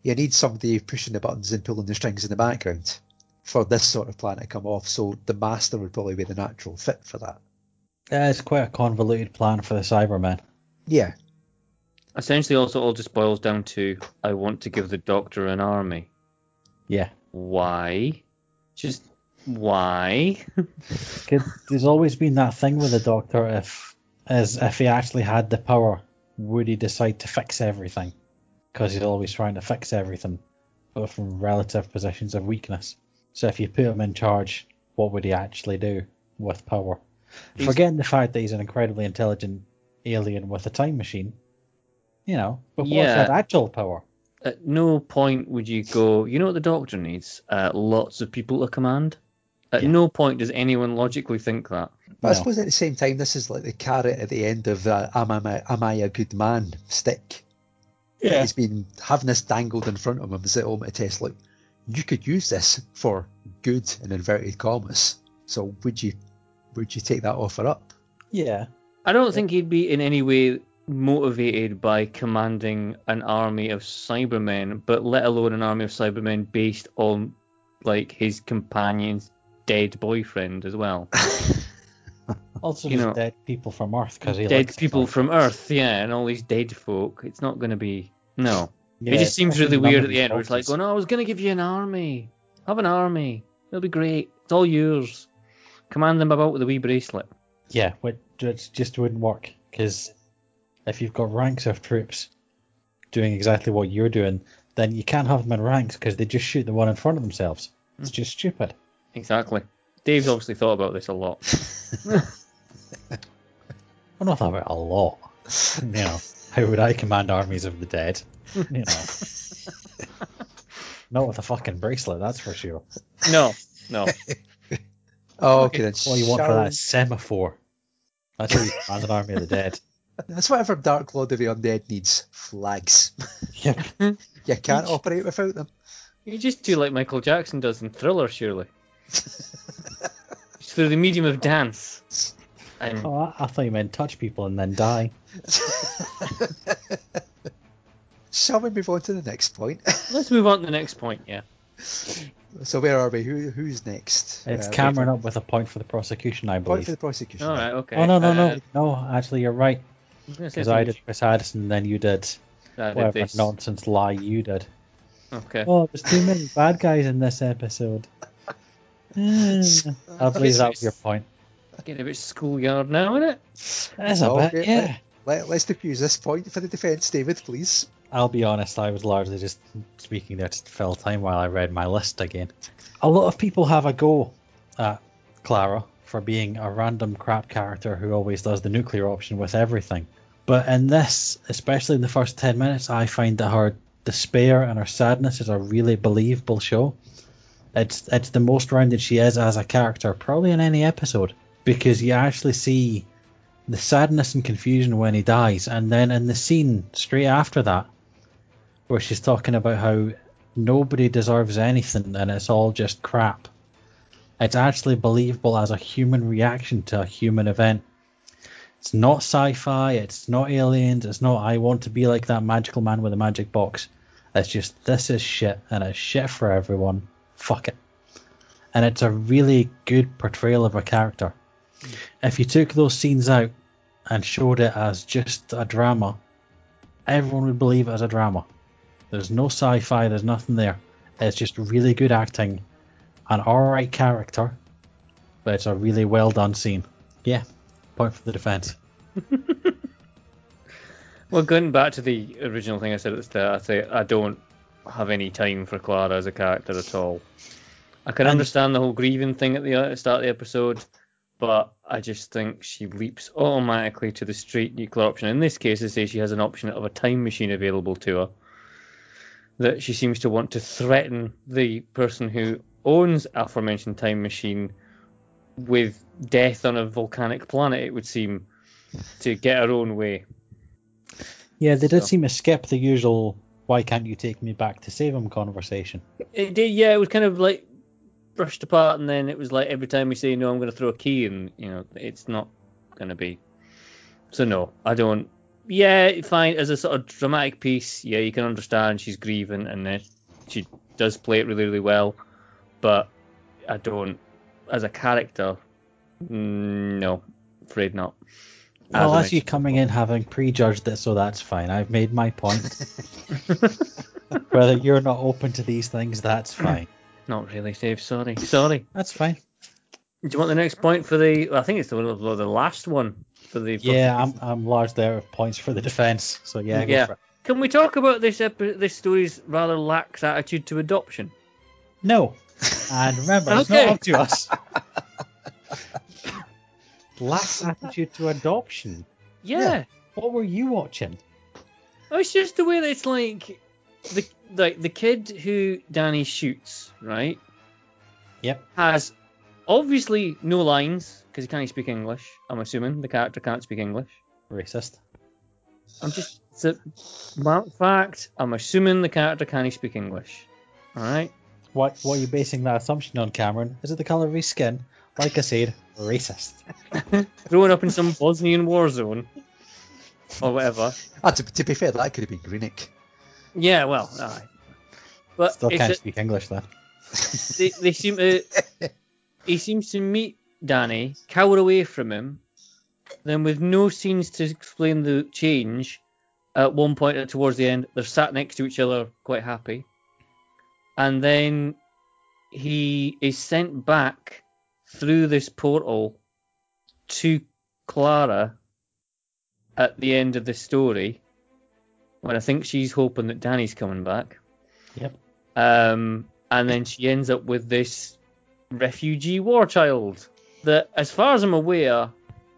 You need somebody pushing the buttons and pulling the strings in the background for this sort of plan to come off. So the Master would probably be the natural fit for that. Yeah, it's quite a convoluted plan for the Cybermen. Yeah. essentially, also all just boils down to I want to give the Doctor an army. Yeah. Why? Just why? [laughs] 'Cause there's always been that thing with the Doctor. If as if he actually had the power, would he decide to fix everything? Because he's always trying to fix everything, but from relative positions of weakness. So if you put him in charge, what would he actually do with power? He's- Forgetting the fact that he's an incredibly intelligent alien with a time machine, you know. But what if he Yeah. had actual power? At no point would you go, you know what the Doctor needs? Uh, lots of people to command. At Yeah. no point does anyone logically think that. But I suppose at the same time, this is like the carrot at the end of uh, am, I, am I a good man stick. Yeah. He's been having this dangled in front of him as the ultimate test. Like, you could use this for good in inverted commas. So would you would you take that offer up? Yeah. I don't think he'd be in any way motivated by commanding an army of Cybermen, but let alone an army of Cybermen based on like his companion's dead boyfriend as well. [laughs] Also, You just know, dead people from Earth because he dead likes people from Earth, yeah, and all these dead folk. It's not going to be no. Yeah, it just seems really weird at the end. Where it's like, boxes. oh no, I was going to give you an army. Have an army. It'll be great. It's all yours. Command them about with a wee bracelet. Yeah, which just wouldn't work because if you've got ranks of troops doing exactly what you're doing, then you can't have them in ranks because they just shoot the one in front of themselves. It's Hmm. just stupid. Exactly. Dave's obviously thought about this a lot. [laughs] [laughs] I'm not talking about it a lot. You know, how would I command armies of the dead? You know, [laughs] not with a fucking bracelet, that's for sure. No, no. Oh, okay, then. All you want for shall- that is semaphore. That's how you command an army of the dead. [laughs] That's whatever Dark Lord of the Undead needs. Flags. [laughs] Yep. [laughs] You can't operate without them. You just do like Michael Jackson does in Thriller, surely. It's through the medium of dance. And Oh, I, I thought you meant touch people and then die. Shall we move on to the next point? let's move on to the next point. Yeah. So where are we? Who, who's next? It's Uh, Cameron up with a point for the prosecution, I for- Point for the prosecution. All right. Okay. Oh no no Uh, no no! Actually, you're right. I was gonna say Because I did something- Chris Addison, then you did I whatever this. nonsense lie you did. Okay. Oh, there's too many [laughs] bad guys in this episode. Hmm, I believe that was your point. Getting a bit schoolyard now, isn't it? That's a Okay, bit, yeah. Let, let's diffuse this point for the defence, David, please. I'll be honest, I was largely just speaking there to fill time while I read my list again. A lot of people have a go at Clara for being a random crap character who always does the nuclear option with everything. But in this, especially in the first 10 minutes, I find that her despair and her sadness is a really believable show. It's it's the most rounded she is as a character, probably in any episode, because you actually see the sadness and confusion when he dies, and then in the scene straight after that, where she's talking about how nobody deserves anything and it's all just crap. It's actually believable as a human reaction to a human event. It's not sci-fi, it's not aliens, it's not I want to be like that magical man with a magic box. It's just this is shit and it's shit for everyone. Fuck it. And it's a really good portrayal of a character. If you took those scenes out and showed it as just a drama, everyone would believe it as a drama. There's no sci-fi, there's nothing there. It's just really good acting, an alright character, but it's a really well done scene. Yeah, point for the defense. [laughs] Well, going back to the original thing I said at the start, I say I don't have any time for Clara as a character at all. I can And- understand the whole grieving thing at the start of the episode, but I just think she leaps automatically to the straight nuclear option. In this case, I say she has an option of a time machine available to her. That she seems to want to threaten the person who owns aforementioned time machine with death on a volcanic planet. It would seem to get her own way. Yeah, they did So- seem to skip the usual "Why can't you take me back to save him?" conversation. It did, yeah. It was kind of like brushed apart, and then it was like every time we say no, I'm going to throw a key, and you know, it's not going to be. So no, I don't. Yeah, fine. As a sort of dramatic piece, yeah, you can understand she's grieving, and then she does play it really, really well. But I don't, as a character, mm, no, afraid not. As Well, as you coming in having prejudged it, so that's fine. I've made my point. [laughs] Whether you're not open to these things, that's fine. [clears throat] Not really, Dave. Sorry, sorry. That's fine. Do you want the next point for the? Well, I think it's the, the last one for the. Yeah, I'm I'm largely out of points for the defense. So yeah, Yeah. Can we talk about this epi- this story's rather lax attitude to adoption? No. And remember, it's Okay. not up to us. [laughs] Lax attitude to adoption. Yeah. Yeah. What were you watching? Oh, It's just the way that it's like the like the kid who Danny shoots, right? Yep. Has obviously no lines because he can't speak English. I'm assuming the character can't speak English. Racist. I'm just it's a fact. I'm assuming the character can't speak English. All right. What what are you basing that assumption on, Cameron? Is it the colour of his skin? Like I said, racist. [laughs] Growing up in some Bosnian war zone or whatever. Ah, to, to be fair, that could have been Greenock. Yeah, well, aye. But Still can't a- speak English then. they, they seem to he seems to meet Danny, cower away from him, then with no scenes to explain the change, at one point towards the end, they're sat next to each other quite happy. And then he is sent back through this portal to Clara at the end of the story. When I think she's hoping that Danny's coming back. Yep. Um, and then she ends up with this refugee war child that, as far as I'm aware,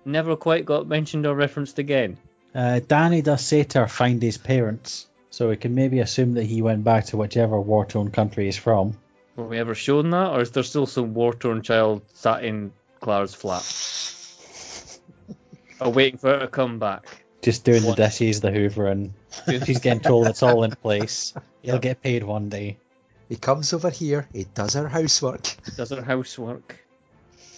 never quite got mentioned or referenced again. Uh, Danny does say to her, find his parents, so we can maybe assume that he went back to whichever war-torn country he's from. Were we ever shown that, or is there still some war torn child sat in Clara's flat? [laughs] or waiting for her to come back? Just doing What? the dishes, the hoover, and she's getting told it's all in place. He'll get paid one day. He comes over here, he does her housework. Does her housework.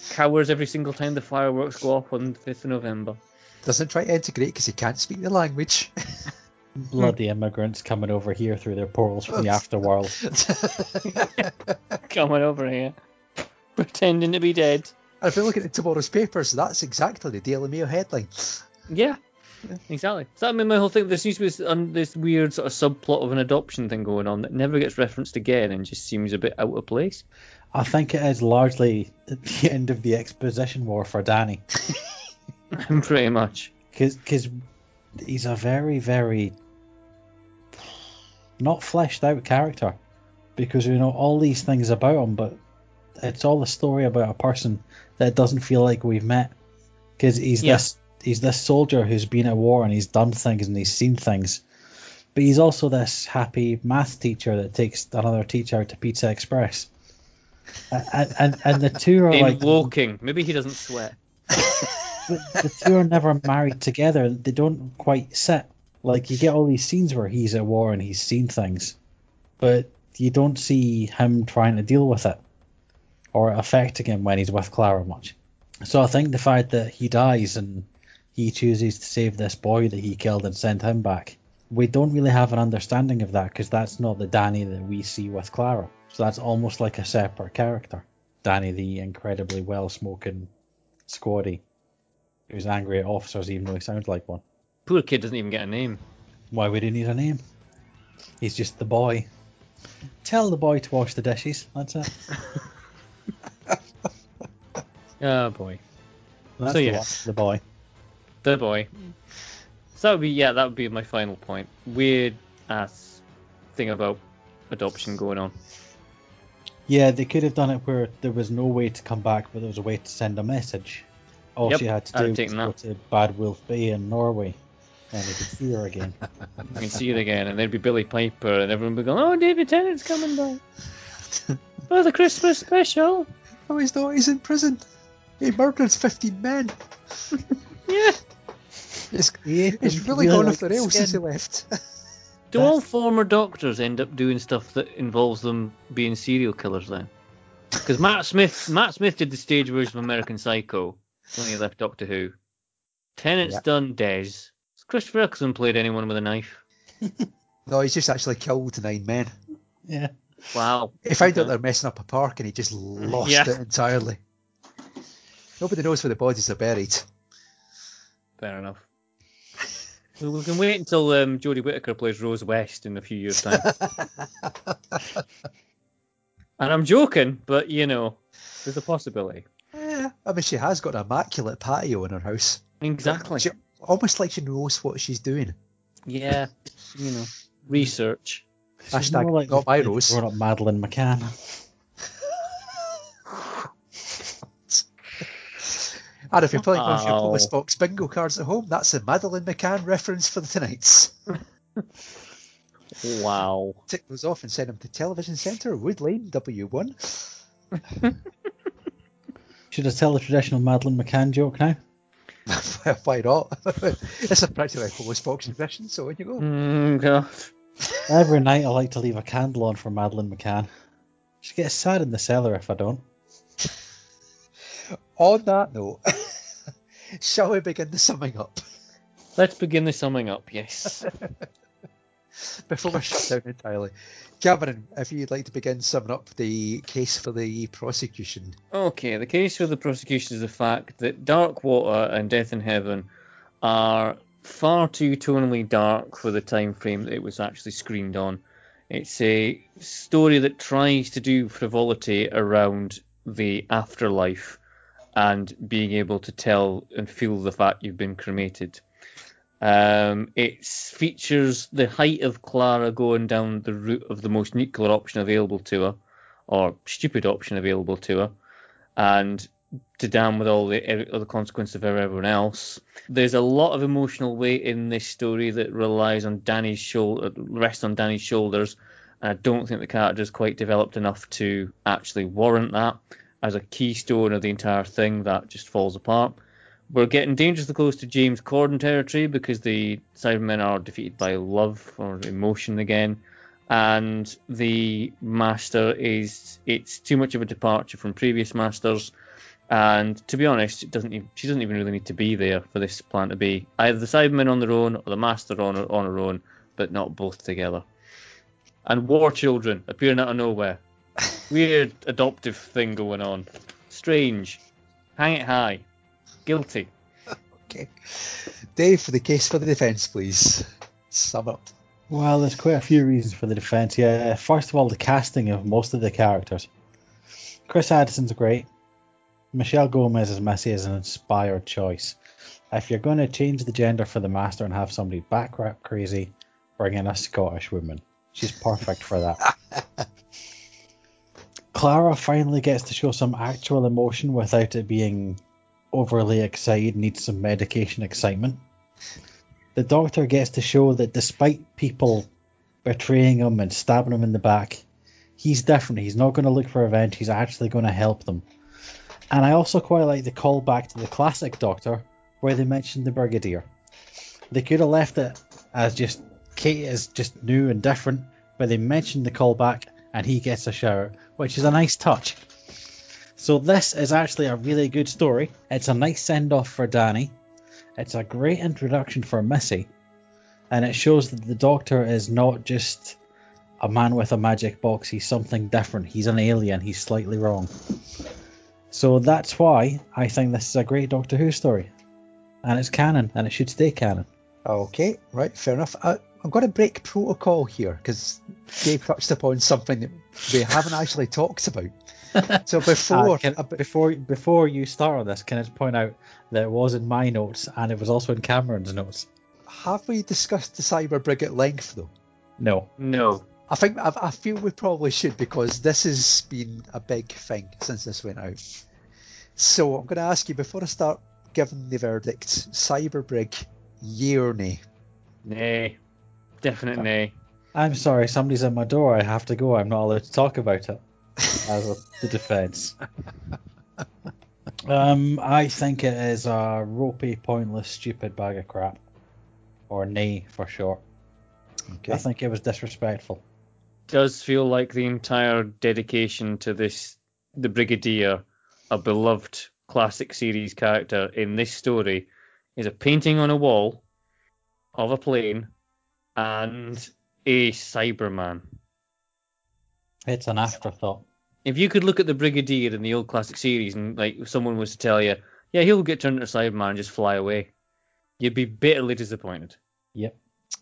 Cowers every single time the fireworks go off on the 5th of November. Doesn't try to integrate because he can't speak the language. [laughs] Bloody immigrants coming over here through their portals from the [laughs] afterworld. [laughs] Coming over here. Pretending to be dead. And if you look at tomorrow's papers, that's exactly the Daily Mail headline. Yeah, exactly. So that made my whole thing. There seems to be this, um, this weird sort of subplot of an adoption thing going on that never gets referenced again and just seems a bit out of place. I think it is largely the [laughs] end of the exposition war for Danny. [laughs] Pretty much. Because he's a very, very not fleshed out character. Because we know all these things about him, but it's all a story about a person that doesn't feel like we've met. Because he's Yeah. this he's this soldier who's been at war and he's done things and he's seen things. But he's also this happy math teacher that takes another teacher to Pizza Express. And, and, and the two are In like Woking. Maybe he doesn't sweat. the two are never married together. They don't quite sit. Like you get all these scenes where he's at war and he's seen things, but you don't see him trying to deal with it or affecting him when he's with Clara much. So I think the fact that he dies and he chooses to save this boy that he killed and send him back, we don't really have an understanding of that because that's not the Danny that we see with Clara. So that's almost like a separate character. Danny, the incredibly well smoking squaddy who's angry at officers even though he sounds like one. Poor kid doesn't even get a name. Why would he need a name? He's just the boy. Tell the boy to wash the dishes. That's it. [laughs] Oh boy. That's So, the, yeah. one, the boy. The boy. So that would be yeah, that would be my final point. Weird ass thing about adoption going on. Yeah, they could have done it where there was no way to come back, but there was a way to send a message. All Yep, she had to do was go to Bad Wolf Bay in Norway, and they could see her again. [laughs] You can see it again, and there'd be Billie Piper, and everyone would be going, "Oh, David Tennant's coming back." [laughs] For the Christmas special. Oh, he's not. He's in prison. He murdered 15 men. [laughs] Yeah. It's, He it's really really gone like off the the rails since he left. Do all former doctors end up doing stuff that involves them being serial killers then? Because Matt Smith, Matt Smith did the stage version of American Psycho when he left Doctor Who. Tennant's Yeah. done Des. Has Christopher Eccleston played anyone with a knife? [laughs] no, he's just actually killed nine men. Yeah. Wow. He found out Okay. they're messing up a park and he just mm. lost Yeah. it entirely. Nobody knows where the bodies are buried. Fair enough. Well, we can wait until um, Jodie Whittaker plays Rose West in a few years' time. [laughs] and I'm joking, but you know, there's a possibility. Yeah, I mean, she has got an immaculate patio in her house. Exactly. She, almost like she knows what she's doing. Yeah. You know, research. She's Hashtag more like not my the rose. grown-up Madeleine McCann. And if you're playing with your Wow. Police Box bingo cards at home, that's a Madeleine McCann reference for the tonight's. [laughs] Wow. Tick those off and send them to Television Centre, Wood Lane, W1. [laughs] Should I tell the traditional Madeleine McCann joke now? [laughs] Why not? it's a practically a Police Box tradition, so in you go. Mm, God. Every night I like to leave a candle on for Madeleine McCann. She gets sad in the cellar if I don't. On that note, shall we begin the summing up Let's begin the summing up, yes. [laughs] before we shut down entirely? Cameron, if you'd like to begin summing up the case for the prosecution. Okay, the case for the prosecution is the fact that Dark Water and Death in Heaven are far too tonally dark for the time frame that it was actually screened on. It's a story that tries to do frivolity around the afterlife and being able to tell and feel the fact you've been cremated. Um, it features the height of Clara going down the route of the most nuclear option available to her, or stupid option available to her, and to damn with all the other consequences of everyone else. There's a lot of emotional weight in this story that relies on Danny's shoulder, rests on Danny's shoulders. I don't think the character is quite developed enough to actually warrant that as a keystone of the entire thing that just falls apart. We're getting dangerously close to James Corden territory because the Cybermen are defeated by love or emotion again, and the Master is it's too much of a departure from previous Masters. And to be honest, it doesn't even, she doesn't even really need to be there for this plan to be either the Cybermen on their own or the Master on on her own, but not both together. And war children appearing out of nowhere. Weird adoptive thing going on. Strange. Hang it high. Guilty. Okay. Dave, for the case for the defence, please. Sum up. Well, there's quite a few reasons for the defence. Yeah, first of all, the casting of most of the characters. Chris Addison's great. Michelle Gomez as Missy is an inspired choice. If you're going to change the gender for the Master and have somebody back rap crazy, bring in a Scottish woman. She's perfect for that. [laughs] Clara finally gets to show some actual emotion without it being overly excited, needs some medication excitement. The doctor gets to show that despite people betraying him and stabbing him in the back, he's different. He's not going to look for revenge, he's actually going to help them. And I also quite like the callback to the classic Doctor, where they mentioned the Brigadier. They could have left it as just Kate is just new and different, but they mentioned the callback and he gets a shout, which is a nice touch. So this is actually a really good story. It's a nice send off for Danny. It's a great introduction for Missy, and it shows that the Doctor is not just a man with a magic box. He's something different. He's an alien. He's slightly wrong. So that's why I think this is a great Doctor Who story, and it's canon, and it should stay canon. Okay, right, fair enough. I, I'm going to break protocol here because Dave touched upon something that we haven't actually talked about. So [laughs] before, Uh, can- a before before you start on this, can I just point out that it was in my notes and it was also in Cameron's notes. have we discussed the cyber brig at length though? No, No. I think I, I feel we probably should because this has been a big thing since this went out. So I'm going to ask you before I start giving the verdict: cyber brig, yea or nay? Nay. Definite nay. I'm sorry. Somebody's at my door. I have to go. I'm not allowed to talk about it. as a, the defence. [laughs] um, I think it is a ropey, pointless, stupid bag of crap, or nay for short. Okay. I think it was disrespectful. Does feel like the entire dedication to this, the Brigadier, a beloved classic series character in this story, is a painting on a wall of a plane and a Cyberman. It's an afterthought. If you could look at the Brigadier in the old classic series and like someone was to tell you, yeah, he'll get turned into a Cyberman and just fly away, you'd be bitterly disappointed. Yep.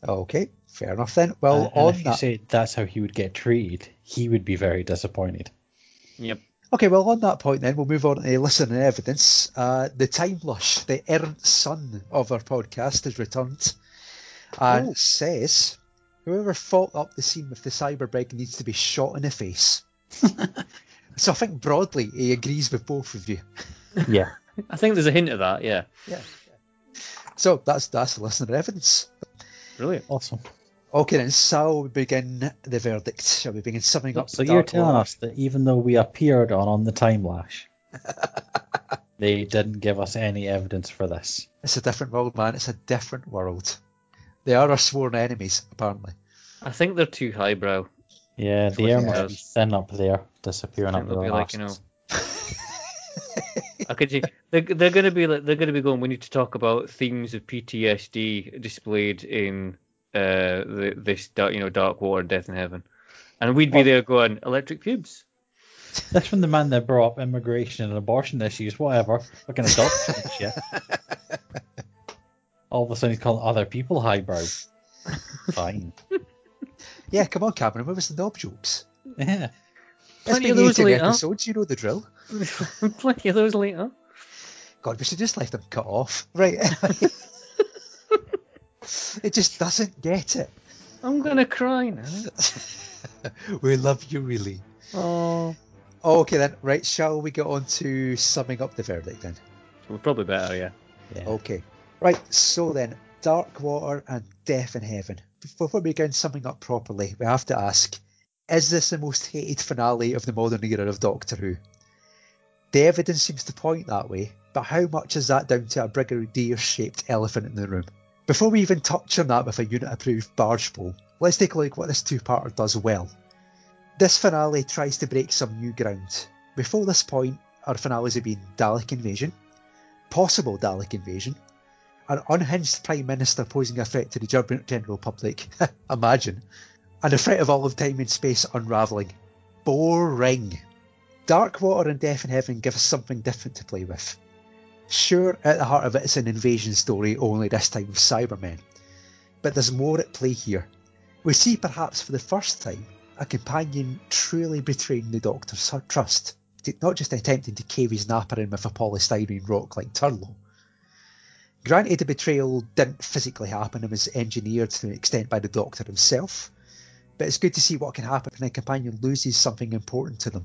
Okay, fair enough then. Well, Uh, on if you say that's how he would get treated, he would be very disappointed. Yep. okay, well on that point then, we'll move on to listener evidence. Uh, the time lush, the errant son of our podcast, has returned Uh, and Oh. says, "Whoever thought up the scene with the cyberbrig needs to be shot in the face." [laughs] so I think broadly he agrees with both of you. [laughs] Yeah. I think there's a hint of that. Yeah. Yeah. So that's that's the listener evidence. Brilliant. Awesome. Okay, then so we begin the verdict? Shall we begin summing up? So the you're Dark telling Water? us that even though we appeared on on the time lash, [laughs] they didn't give us any evidence for this. It's a different world, man. It's a different world. They are our sworn enemies, apparently. I think they're too highbrow. Yeah, the air he must be thin up there, disappearing up they'll the be like, you know. arses. [laughs] I could see they're, they're going to be like they're going to be going. We need to talk about themes of PTSD displayed in uh the, this dark, you know Dark Water, Death in Heaven, and we'd be there going electric pubes. [laughs] That's from the man that brought up immigration and abortion issues, whatever, fucking adoption and shit. [laughs] All of a sudden he's calling other people highbrow. Fine. [laughs] Yeah, come on, Cameron. What was the knob jokes? Yeah. It's Plenty of those 80 later. episodes. You know the drill. [laughs] Plenty of those later. God, we should just let them cut off. Right. [laughs] it just doesn't get it. I'm gonna cry now. we love you, really. Oh, Okay, then. Right, shall we get on to summing up the verdict then? we're probably better, yeah. yeah. Okay. Right, so then, Dark Water and Death in Heaven. Before we begin summing up properly, we have to ask is this the most hated finale of the modern era of Doctor Who? The evidence seems to point that way, but how much is that down to a brigadier shaped elephant in the room? Before we even touch on that with a unit approved barge pole, let's take a look at what this two parter does well. This finale tries to break some new ground. Before this point, our finales have been Dalek invasion, possible Dalek invasion, an unhinged Prime Minister posing a threat to the gen- public, [laughs] imagine, and the threat of all of time and space unravelling. Boring. Dark Water and Death in Heaven give us something different to play with. Sure, at the heart of it, it's an invasion story, only this time with Cybermen. But there's more at play here. We see, perhaps for the first time, a companion truly betraying the Doctor's trust, not just attempting to cave his napper in with a polystyrene rock like Turlough. Granted, the betrayal didn't physically happen and was engineered to an extent by the Doctor himself, but it's good to see what can happen when a companion loses something important to them,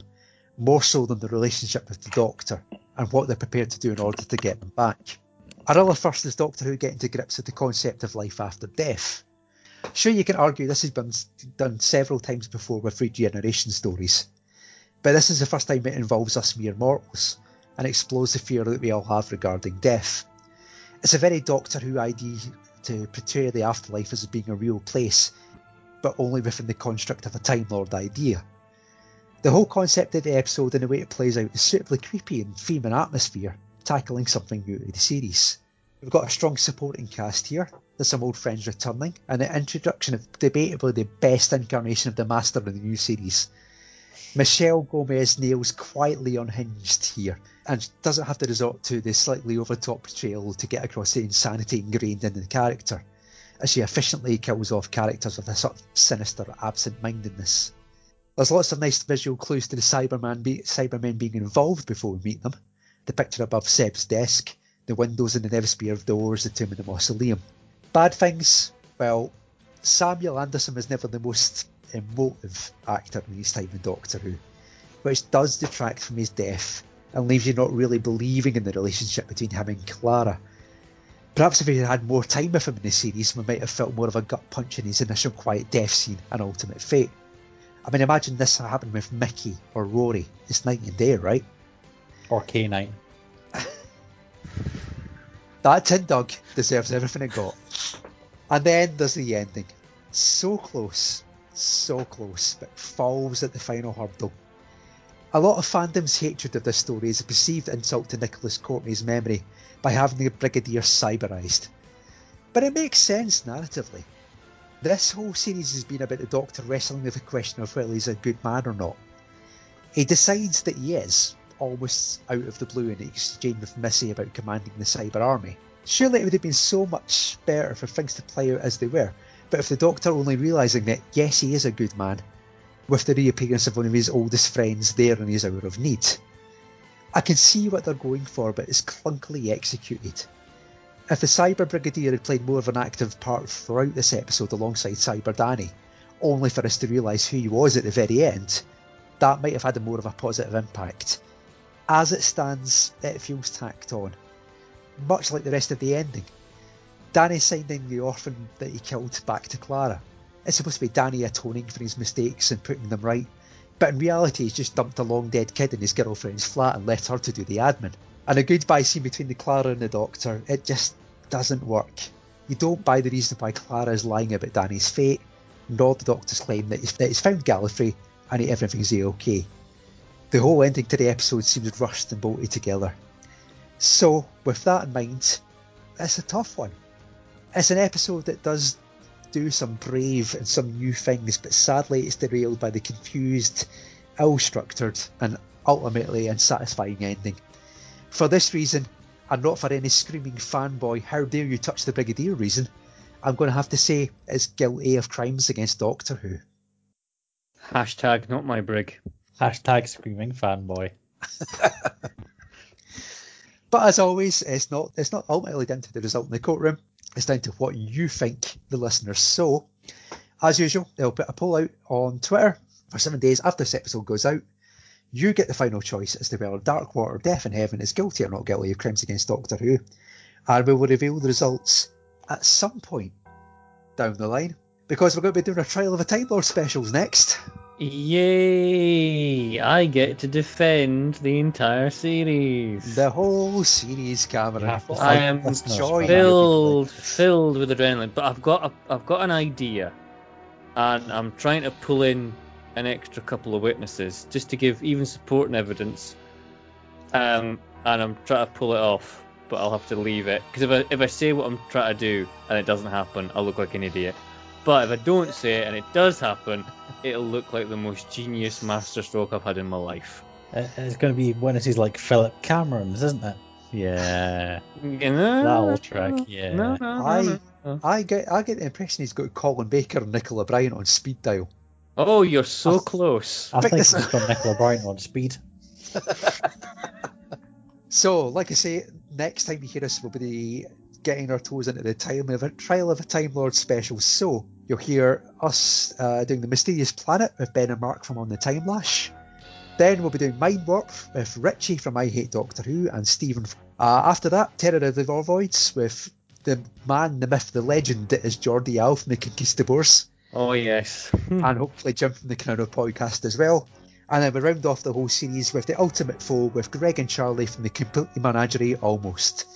more so than the relationship with the Doctor and what they're prepared to do in order to get them back. Another first is Doctor Who getting to grips with the concept of life after death. Sure, you can argue this has been done several times before with regeneration stories, but this is the first time it involves us mere mortals and explores the fear that we all have regarding death. It's a very Doctor Who idea to portray the afterlife as being a real place, but only within the construct of a Time Lord idea. The whole concept of the episode and the way it plays out is suitably creepy in theme and atmosphere, tackling something new to the series. We've got a strong supporting cast here, there's some old friends returning, and the introduction of debatably the best incarnation of the Master in the new series. Michelle Gomez nails quietly unhinged here, and doesn't have to resort to the slightly over top portrayal to get across the insanity ingrained in the character, as she efficiently kills off characters with a sort of sinister absent mindedness. There's lots of nice visual clues to the Cyberman be- Cybermen being involved before we meet them. The picture above Seb's desk, the windows in the Nethersphere doors, the tomb and the mausoleum. Bad things, well, Samuel Anderson was never the most emotive actor in his time in Doctor Who, which does detract from his death and leaves you not really believing in the relationship between him and Clara. Perhaps if we had had more time with him in the series, we might have felt more of a gut punch in his initial quiet death scene and ultimate fate. I mean, imagine this happened with Mickey or Rory. It's night and day, right? Or K9. [laughs] That tin dog deserves everything it got. And then there's the ending. So close, so close, but falls at the final hurdle. A lot of fandom's hatred of this story is a perceived insult to Nicholas Courtney's memory by having the Brigadier cyberized. But it makes sense narratively. This whole series has been about the Doctor wrestling with the question of whether he's a good man or not. He decides that he is, almost out of the blue in exchange with Missy about commanding the cyber army. Surely it would have been so much better for things to play out as they were, but if the Doctor only realising that yes, he is a good man, with the reappearance of one of his oldest friends there in his hour of need. I can see what they're going for, but it's clunkily executed. If the Cyber Brigadier had played more of an active part throughout this episode alongside Cyber Danny, only for us to realise who he was at the very end, that might have had a more of a positive impact. As it stands, it feels tacked on, much like the rest of the ending. Danny sending the orphan that he killed back to Clara. It's supposed to be Danny atoning for his mistakes and putting them right, but in reality he's just dumped a long dead kid in his girlfriend's flat and left her to do the admin. And a goodbye scene between the Clara and the Doctor, it just doesn't work. You don't buy the reason why Clara is lying about Danny's fate, nor the Doctor's claim that he's, that he's found Gallifrey and everything's okay. The whole ending to the episode seems rushed and bolted together. So, with that in mind, it's a tough one. It's an episode that does do some brave and some new things, but sadly it's derailed by the confused, ill structured, and ultimately unsatisfying ending. For this reason, and not for any screaming fanboy, how dare you touch the Brigadier reason, I'm going to have to say it's guilty of crimes against Doctor Who. Hashtag not my brig. Hashtag screaming fanboy. [laughs] But as always, it's not it's not ultimately down to the result in the courtroom. It's down to what you think, the listeners. So, as usual, they'll put a poll out on Twitter for seven days after this episode goes out. You get the final choice as to whether Dark Water Death in Heaven is guilty or not guilty of crimes against Doctor Who. And we will reveal the results at some point down the line. Because we're going to be doing a Trial of a Time Lord specials next. Yay! I get to defend the entire series. The whole series, Cameron. You have to What I am listeners joy. for that. filled, filled with adrenaline. But I've got, a, I've got an idea, and I'm trying to pull in an extra couple of witnesses just to give even support and evidence. Um, and I'm trying to pull it off, but I'll have to leave it because if I if I say what I'm trying to do and it doesn't happen, I'll look like an idiot. But if I don't say it and it does happen, it'll look like the most genius masterstroke I've had in my life. Uh, It's going to be witnesses like Philip Cameron's, isn't it? Yeah. [laughs] That old track, yeah. No, no, no, I- no, no. I get I get the impression he's got Colin Baker and Nicola Bryant on speed dial. Oh, you're so I- close. I Pick think this- he's got Nicola Bryant on speed. [laughs] So, like I say, next time you hear us, we'll be getting our toes into the time of a trial of a Time Lord special. So you'll hear us uh, doing the Mysterious Planet with Ben and Mark from On the Time Lash. Then we'll be doing Mind Warp with Richie from I Hate Doctor Who and Stephen. Uh, after that, Terror of the Vervoids with the man, the myth, the legend that is Jordi Al from the Conquistadors. Oh yes. and hopefully Jim from the Canano podcast as well. And then we round off the whole series with the ultimate foe with Greg and Charlie from the Completely Menagerie almost.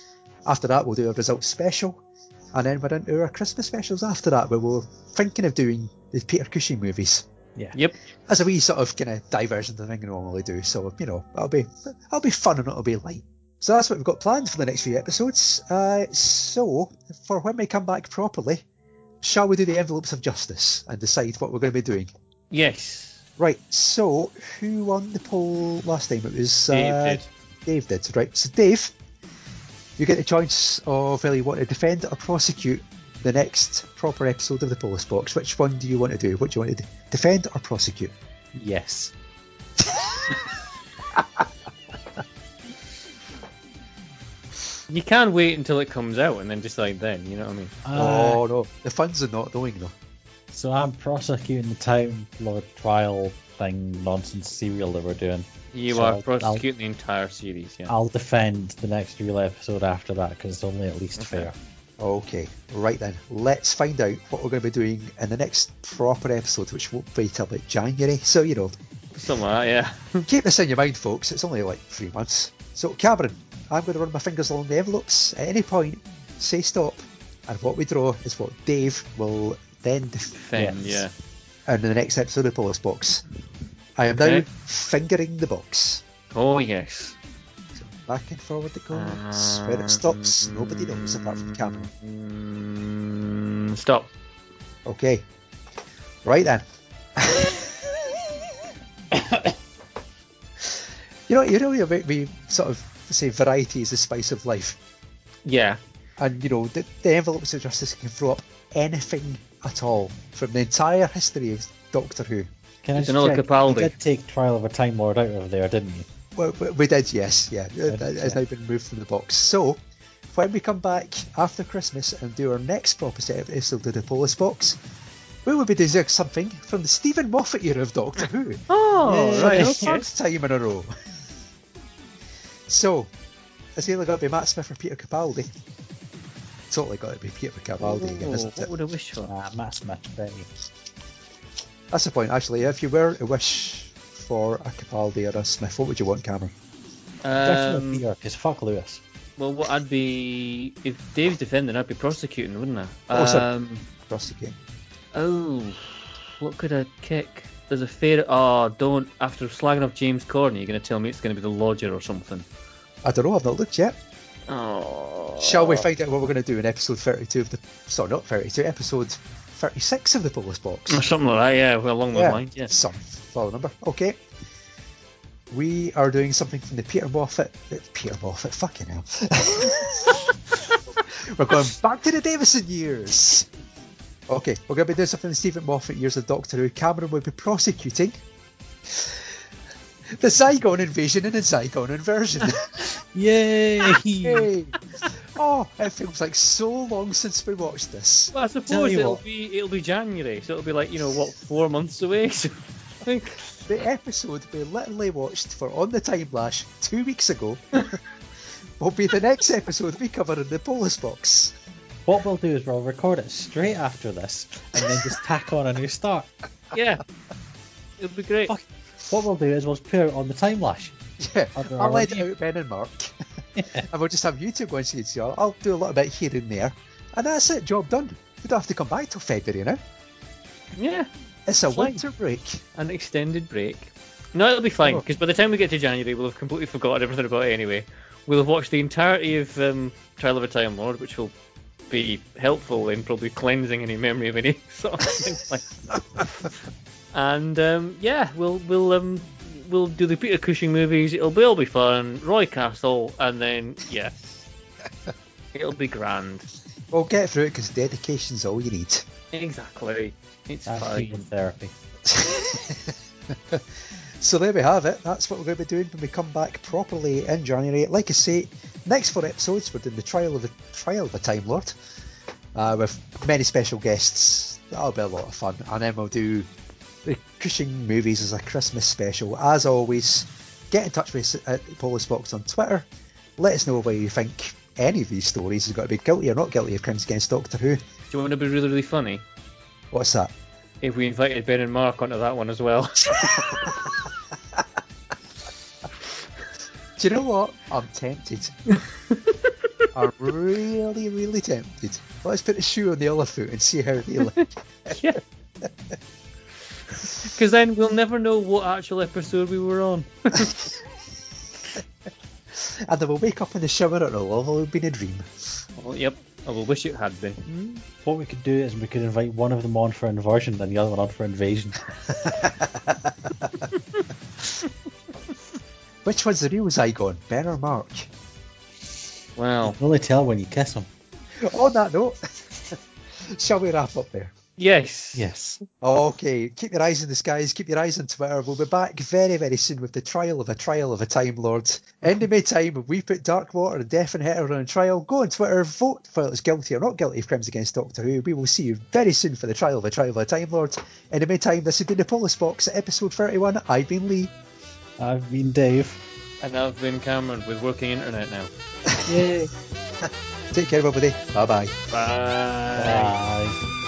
After that, we'll do a results special, and then we're into our Christmas specials after that, where we're thinking of doing the Peter Cushing movies Yeah. Yep. as a wee sort of kind of diversion to the thing we normally do. So you know, that'll be that'll be fun and it'll be light. So that's what we've got planned for the next few episodes. Uh, so for when we come back properly, shall we do the envelopes of justice and decide what we're going to be doing? Yes. Right, so who won the poll last time? It was Dave uh, did. Dave did. Right, so Dave, you get the choice of whether you want to defend or prosecute the next proper episode of the Polis Box. Which one do you want to do? What do you want to do? defend or prosecute? Yes. [laughs] You can wait until it comes out and then decide then. You know what I mean? Uh, oh no, the fun's are not knowing though. So I'm prosecuting the Time Lord trial thing nonsense serial that we're doing. You So are I'll- prosecuting the entire series. Yeah. I'll defend the next real episode after that because it's only at least Okay. fair. Okay, right then. Let's find out what we're going to be doing in the next proper episode, which won't be till about January. So, you know, Something like that, yeah. [laughs] keep this in your mind, folks. It's only like three months. So, Cameron, I'm going to run my fingers along the envelopes. At any point, say stop. And what we draw is what Dave will then defend yeah. In the next episode of Polis Box. I am now Okay. fingering the box. Oh, yes. So back and forward it goes. Where it stops, nobody knows apart from Cameron. Mm, stop. Okay. Right then. [coughs] you know, you know me sort of say variety is the spice of life. Yeah. And you know, the, the envelopes of justice can throw up anything at all from the entire history of Doctor Who. Can I just another check? Capaldi. You did take Trial of a Time Lord out of there, didn't you? Well, we we did, yes, yeah. It Did, has yeah. now been removed from the box. So, when we come back after Christmas and do our next proper set of episode of the Polis box, we will be doing something from the Steven Moffat era of Doctor Who. [laughs] Oh, Yeah. right. For the third time in a row. [laughs] So, it's either going to be Matt Smith or Peter Capaldi. Totally got to be Peter Capaldi again, isn't what it? would I wish for? Ah, Matt Smith, Betty. That's the point, actually. If you were to wish for a Capaldi or a Smith, what would you want, Cameron? Definitely Um, Peter, because fuck Lewis. well, what I'd be if Dave's defending, I'd be prosecuting, wouldn't I? Oh, sorry. um, Prosecuting. oh, what could I kick? There's a fair. Oh, don't. After slagging off James Corden, you're going to tell me it's going to be the Lodger or something. I don't know, I've not looked yet. Oh. Shall we find out what we're going to do in episode 32 of the. Sorry, not 32, episode 36 of the Polis box? Or something like that, yeah. Along those line, yeah. Some follow number. Okay. We are doing something from the Peter Moffat. Peter Moffat, fucking hell. [laughs] we're going back to the Davison years. Okay, we're going to be doing something in the Steven Moffat years of Doctor Who. Cameron will be prosecuting the Zygon invasion and the Zygon inversion. [laughs] Yay! Yay! Oh, it feels like so long since we watched this. Well, I suppose it'll what. be it'll be January, so it'll be like you know what four months away. [laughs] So I think The episode we literally watched for On the Time Lash two weeks ago [laughs] will be the next episode we cover in the Polis box. What we'll do is we'll record it straight after this, and then just tack on a new start. yeah, it'll be great. Fuck. What we'll do is we'll put it on the time lash. Yeah, I'll our edit out Ben and Mark, [laughs] [laughs] and we'll just have you two going to each other. I'll do a little bit here and there, and that's it. Job done. We don't have to come back till February now. Yeah, It's a Fine. winter break. an extended break. No, it'll be fine Oh. because by the time we get to January, we'll have completely forgotten everything about it anyway. We'll have watched the entirety of um, Trial of a Time Lord, which will be helpful in probably cleansing any memory of any [laughs] sort of thing like. And um, yeah, we'll we'll um, we'll do the Peter Cushing movies. It'll be all be fun. Roy Castle, and then yeah, [laughs] it'll be grand. We'll get through it because dedication's all you need. Exactly, it's That's fine. therapy. [laughs] so there we have it. That's what we're going to be doing when we come back properly in January. Like I say, next four episodes we're doing the trial of the trial of a Time Lord uh, with many special guests. That'll be a lot of fun, and then we'll do the Cushing movies as a Christmas special. As always, get in touch with us at Polis Box on Twitter. Let us know whether you think any of these stories has got to be guilty or not guilty of crimes against Doctor Who. Do you want to be really really funny? What's that? If we invited Ben and Mark onto that one as well. [laughs] Do you know what? I'm tempted. [laughs] I'm really, really tempted. Let's put the shoe on the other foot and see how they look. [laughs] yeah. Because then we'll never know what actual episode we were on. [laughs] and then we'll wake up in the shower and it'll all have been a dream. Oh, yep. I will wish it had been. Hmm? What we could do is we could invite one of them on for inversion and the other one on for invasion. [laughs] Which one's the real Zygon, Ben or Mark? Well, You can only tell when you kiss them. On that note, [laughs] shall we wrap up there? Yes. Yes. Okay, keep your eyes in the skies, keep your eyes on Twitter. We'll be back very, very soon with the trial of a trial of a Time Lord. In the meantime, we put Dark Water and Death in Heaven on trial. Go on Twitter, vote for it's guilty or not guilty of crimes against Doctor Who. We will see you very soon for the trial of a trial of a Time Lord. In the meantime, this has been the Polis Box, episode 31. I've been Lee. I've been Dave. And I've been Cameron with working internet now. Yay. [laughs] Take care, everybody. Bye bye. Bye. Bye.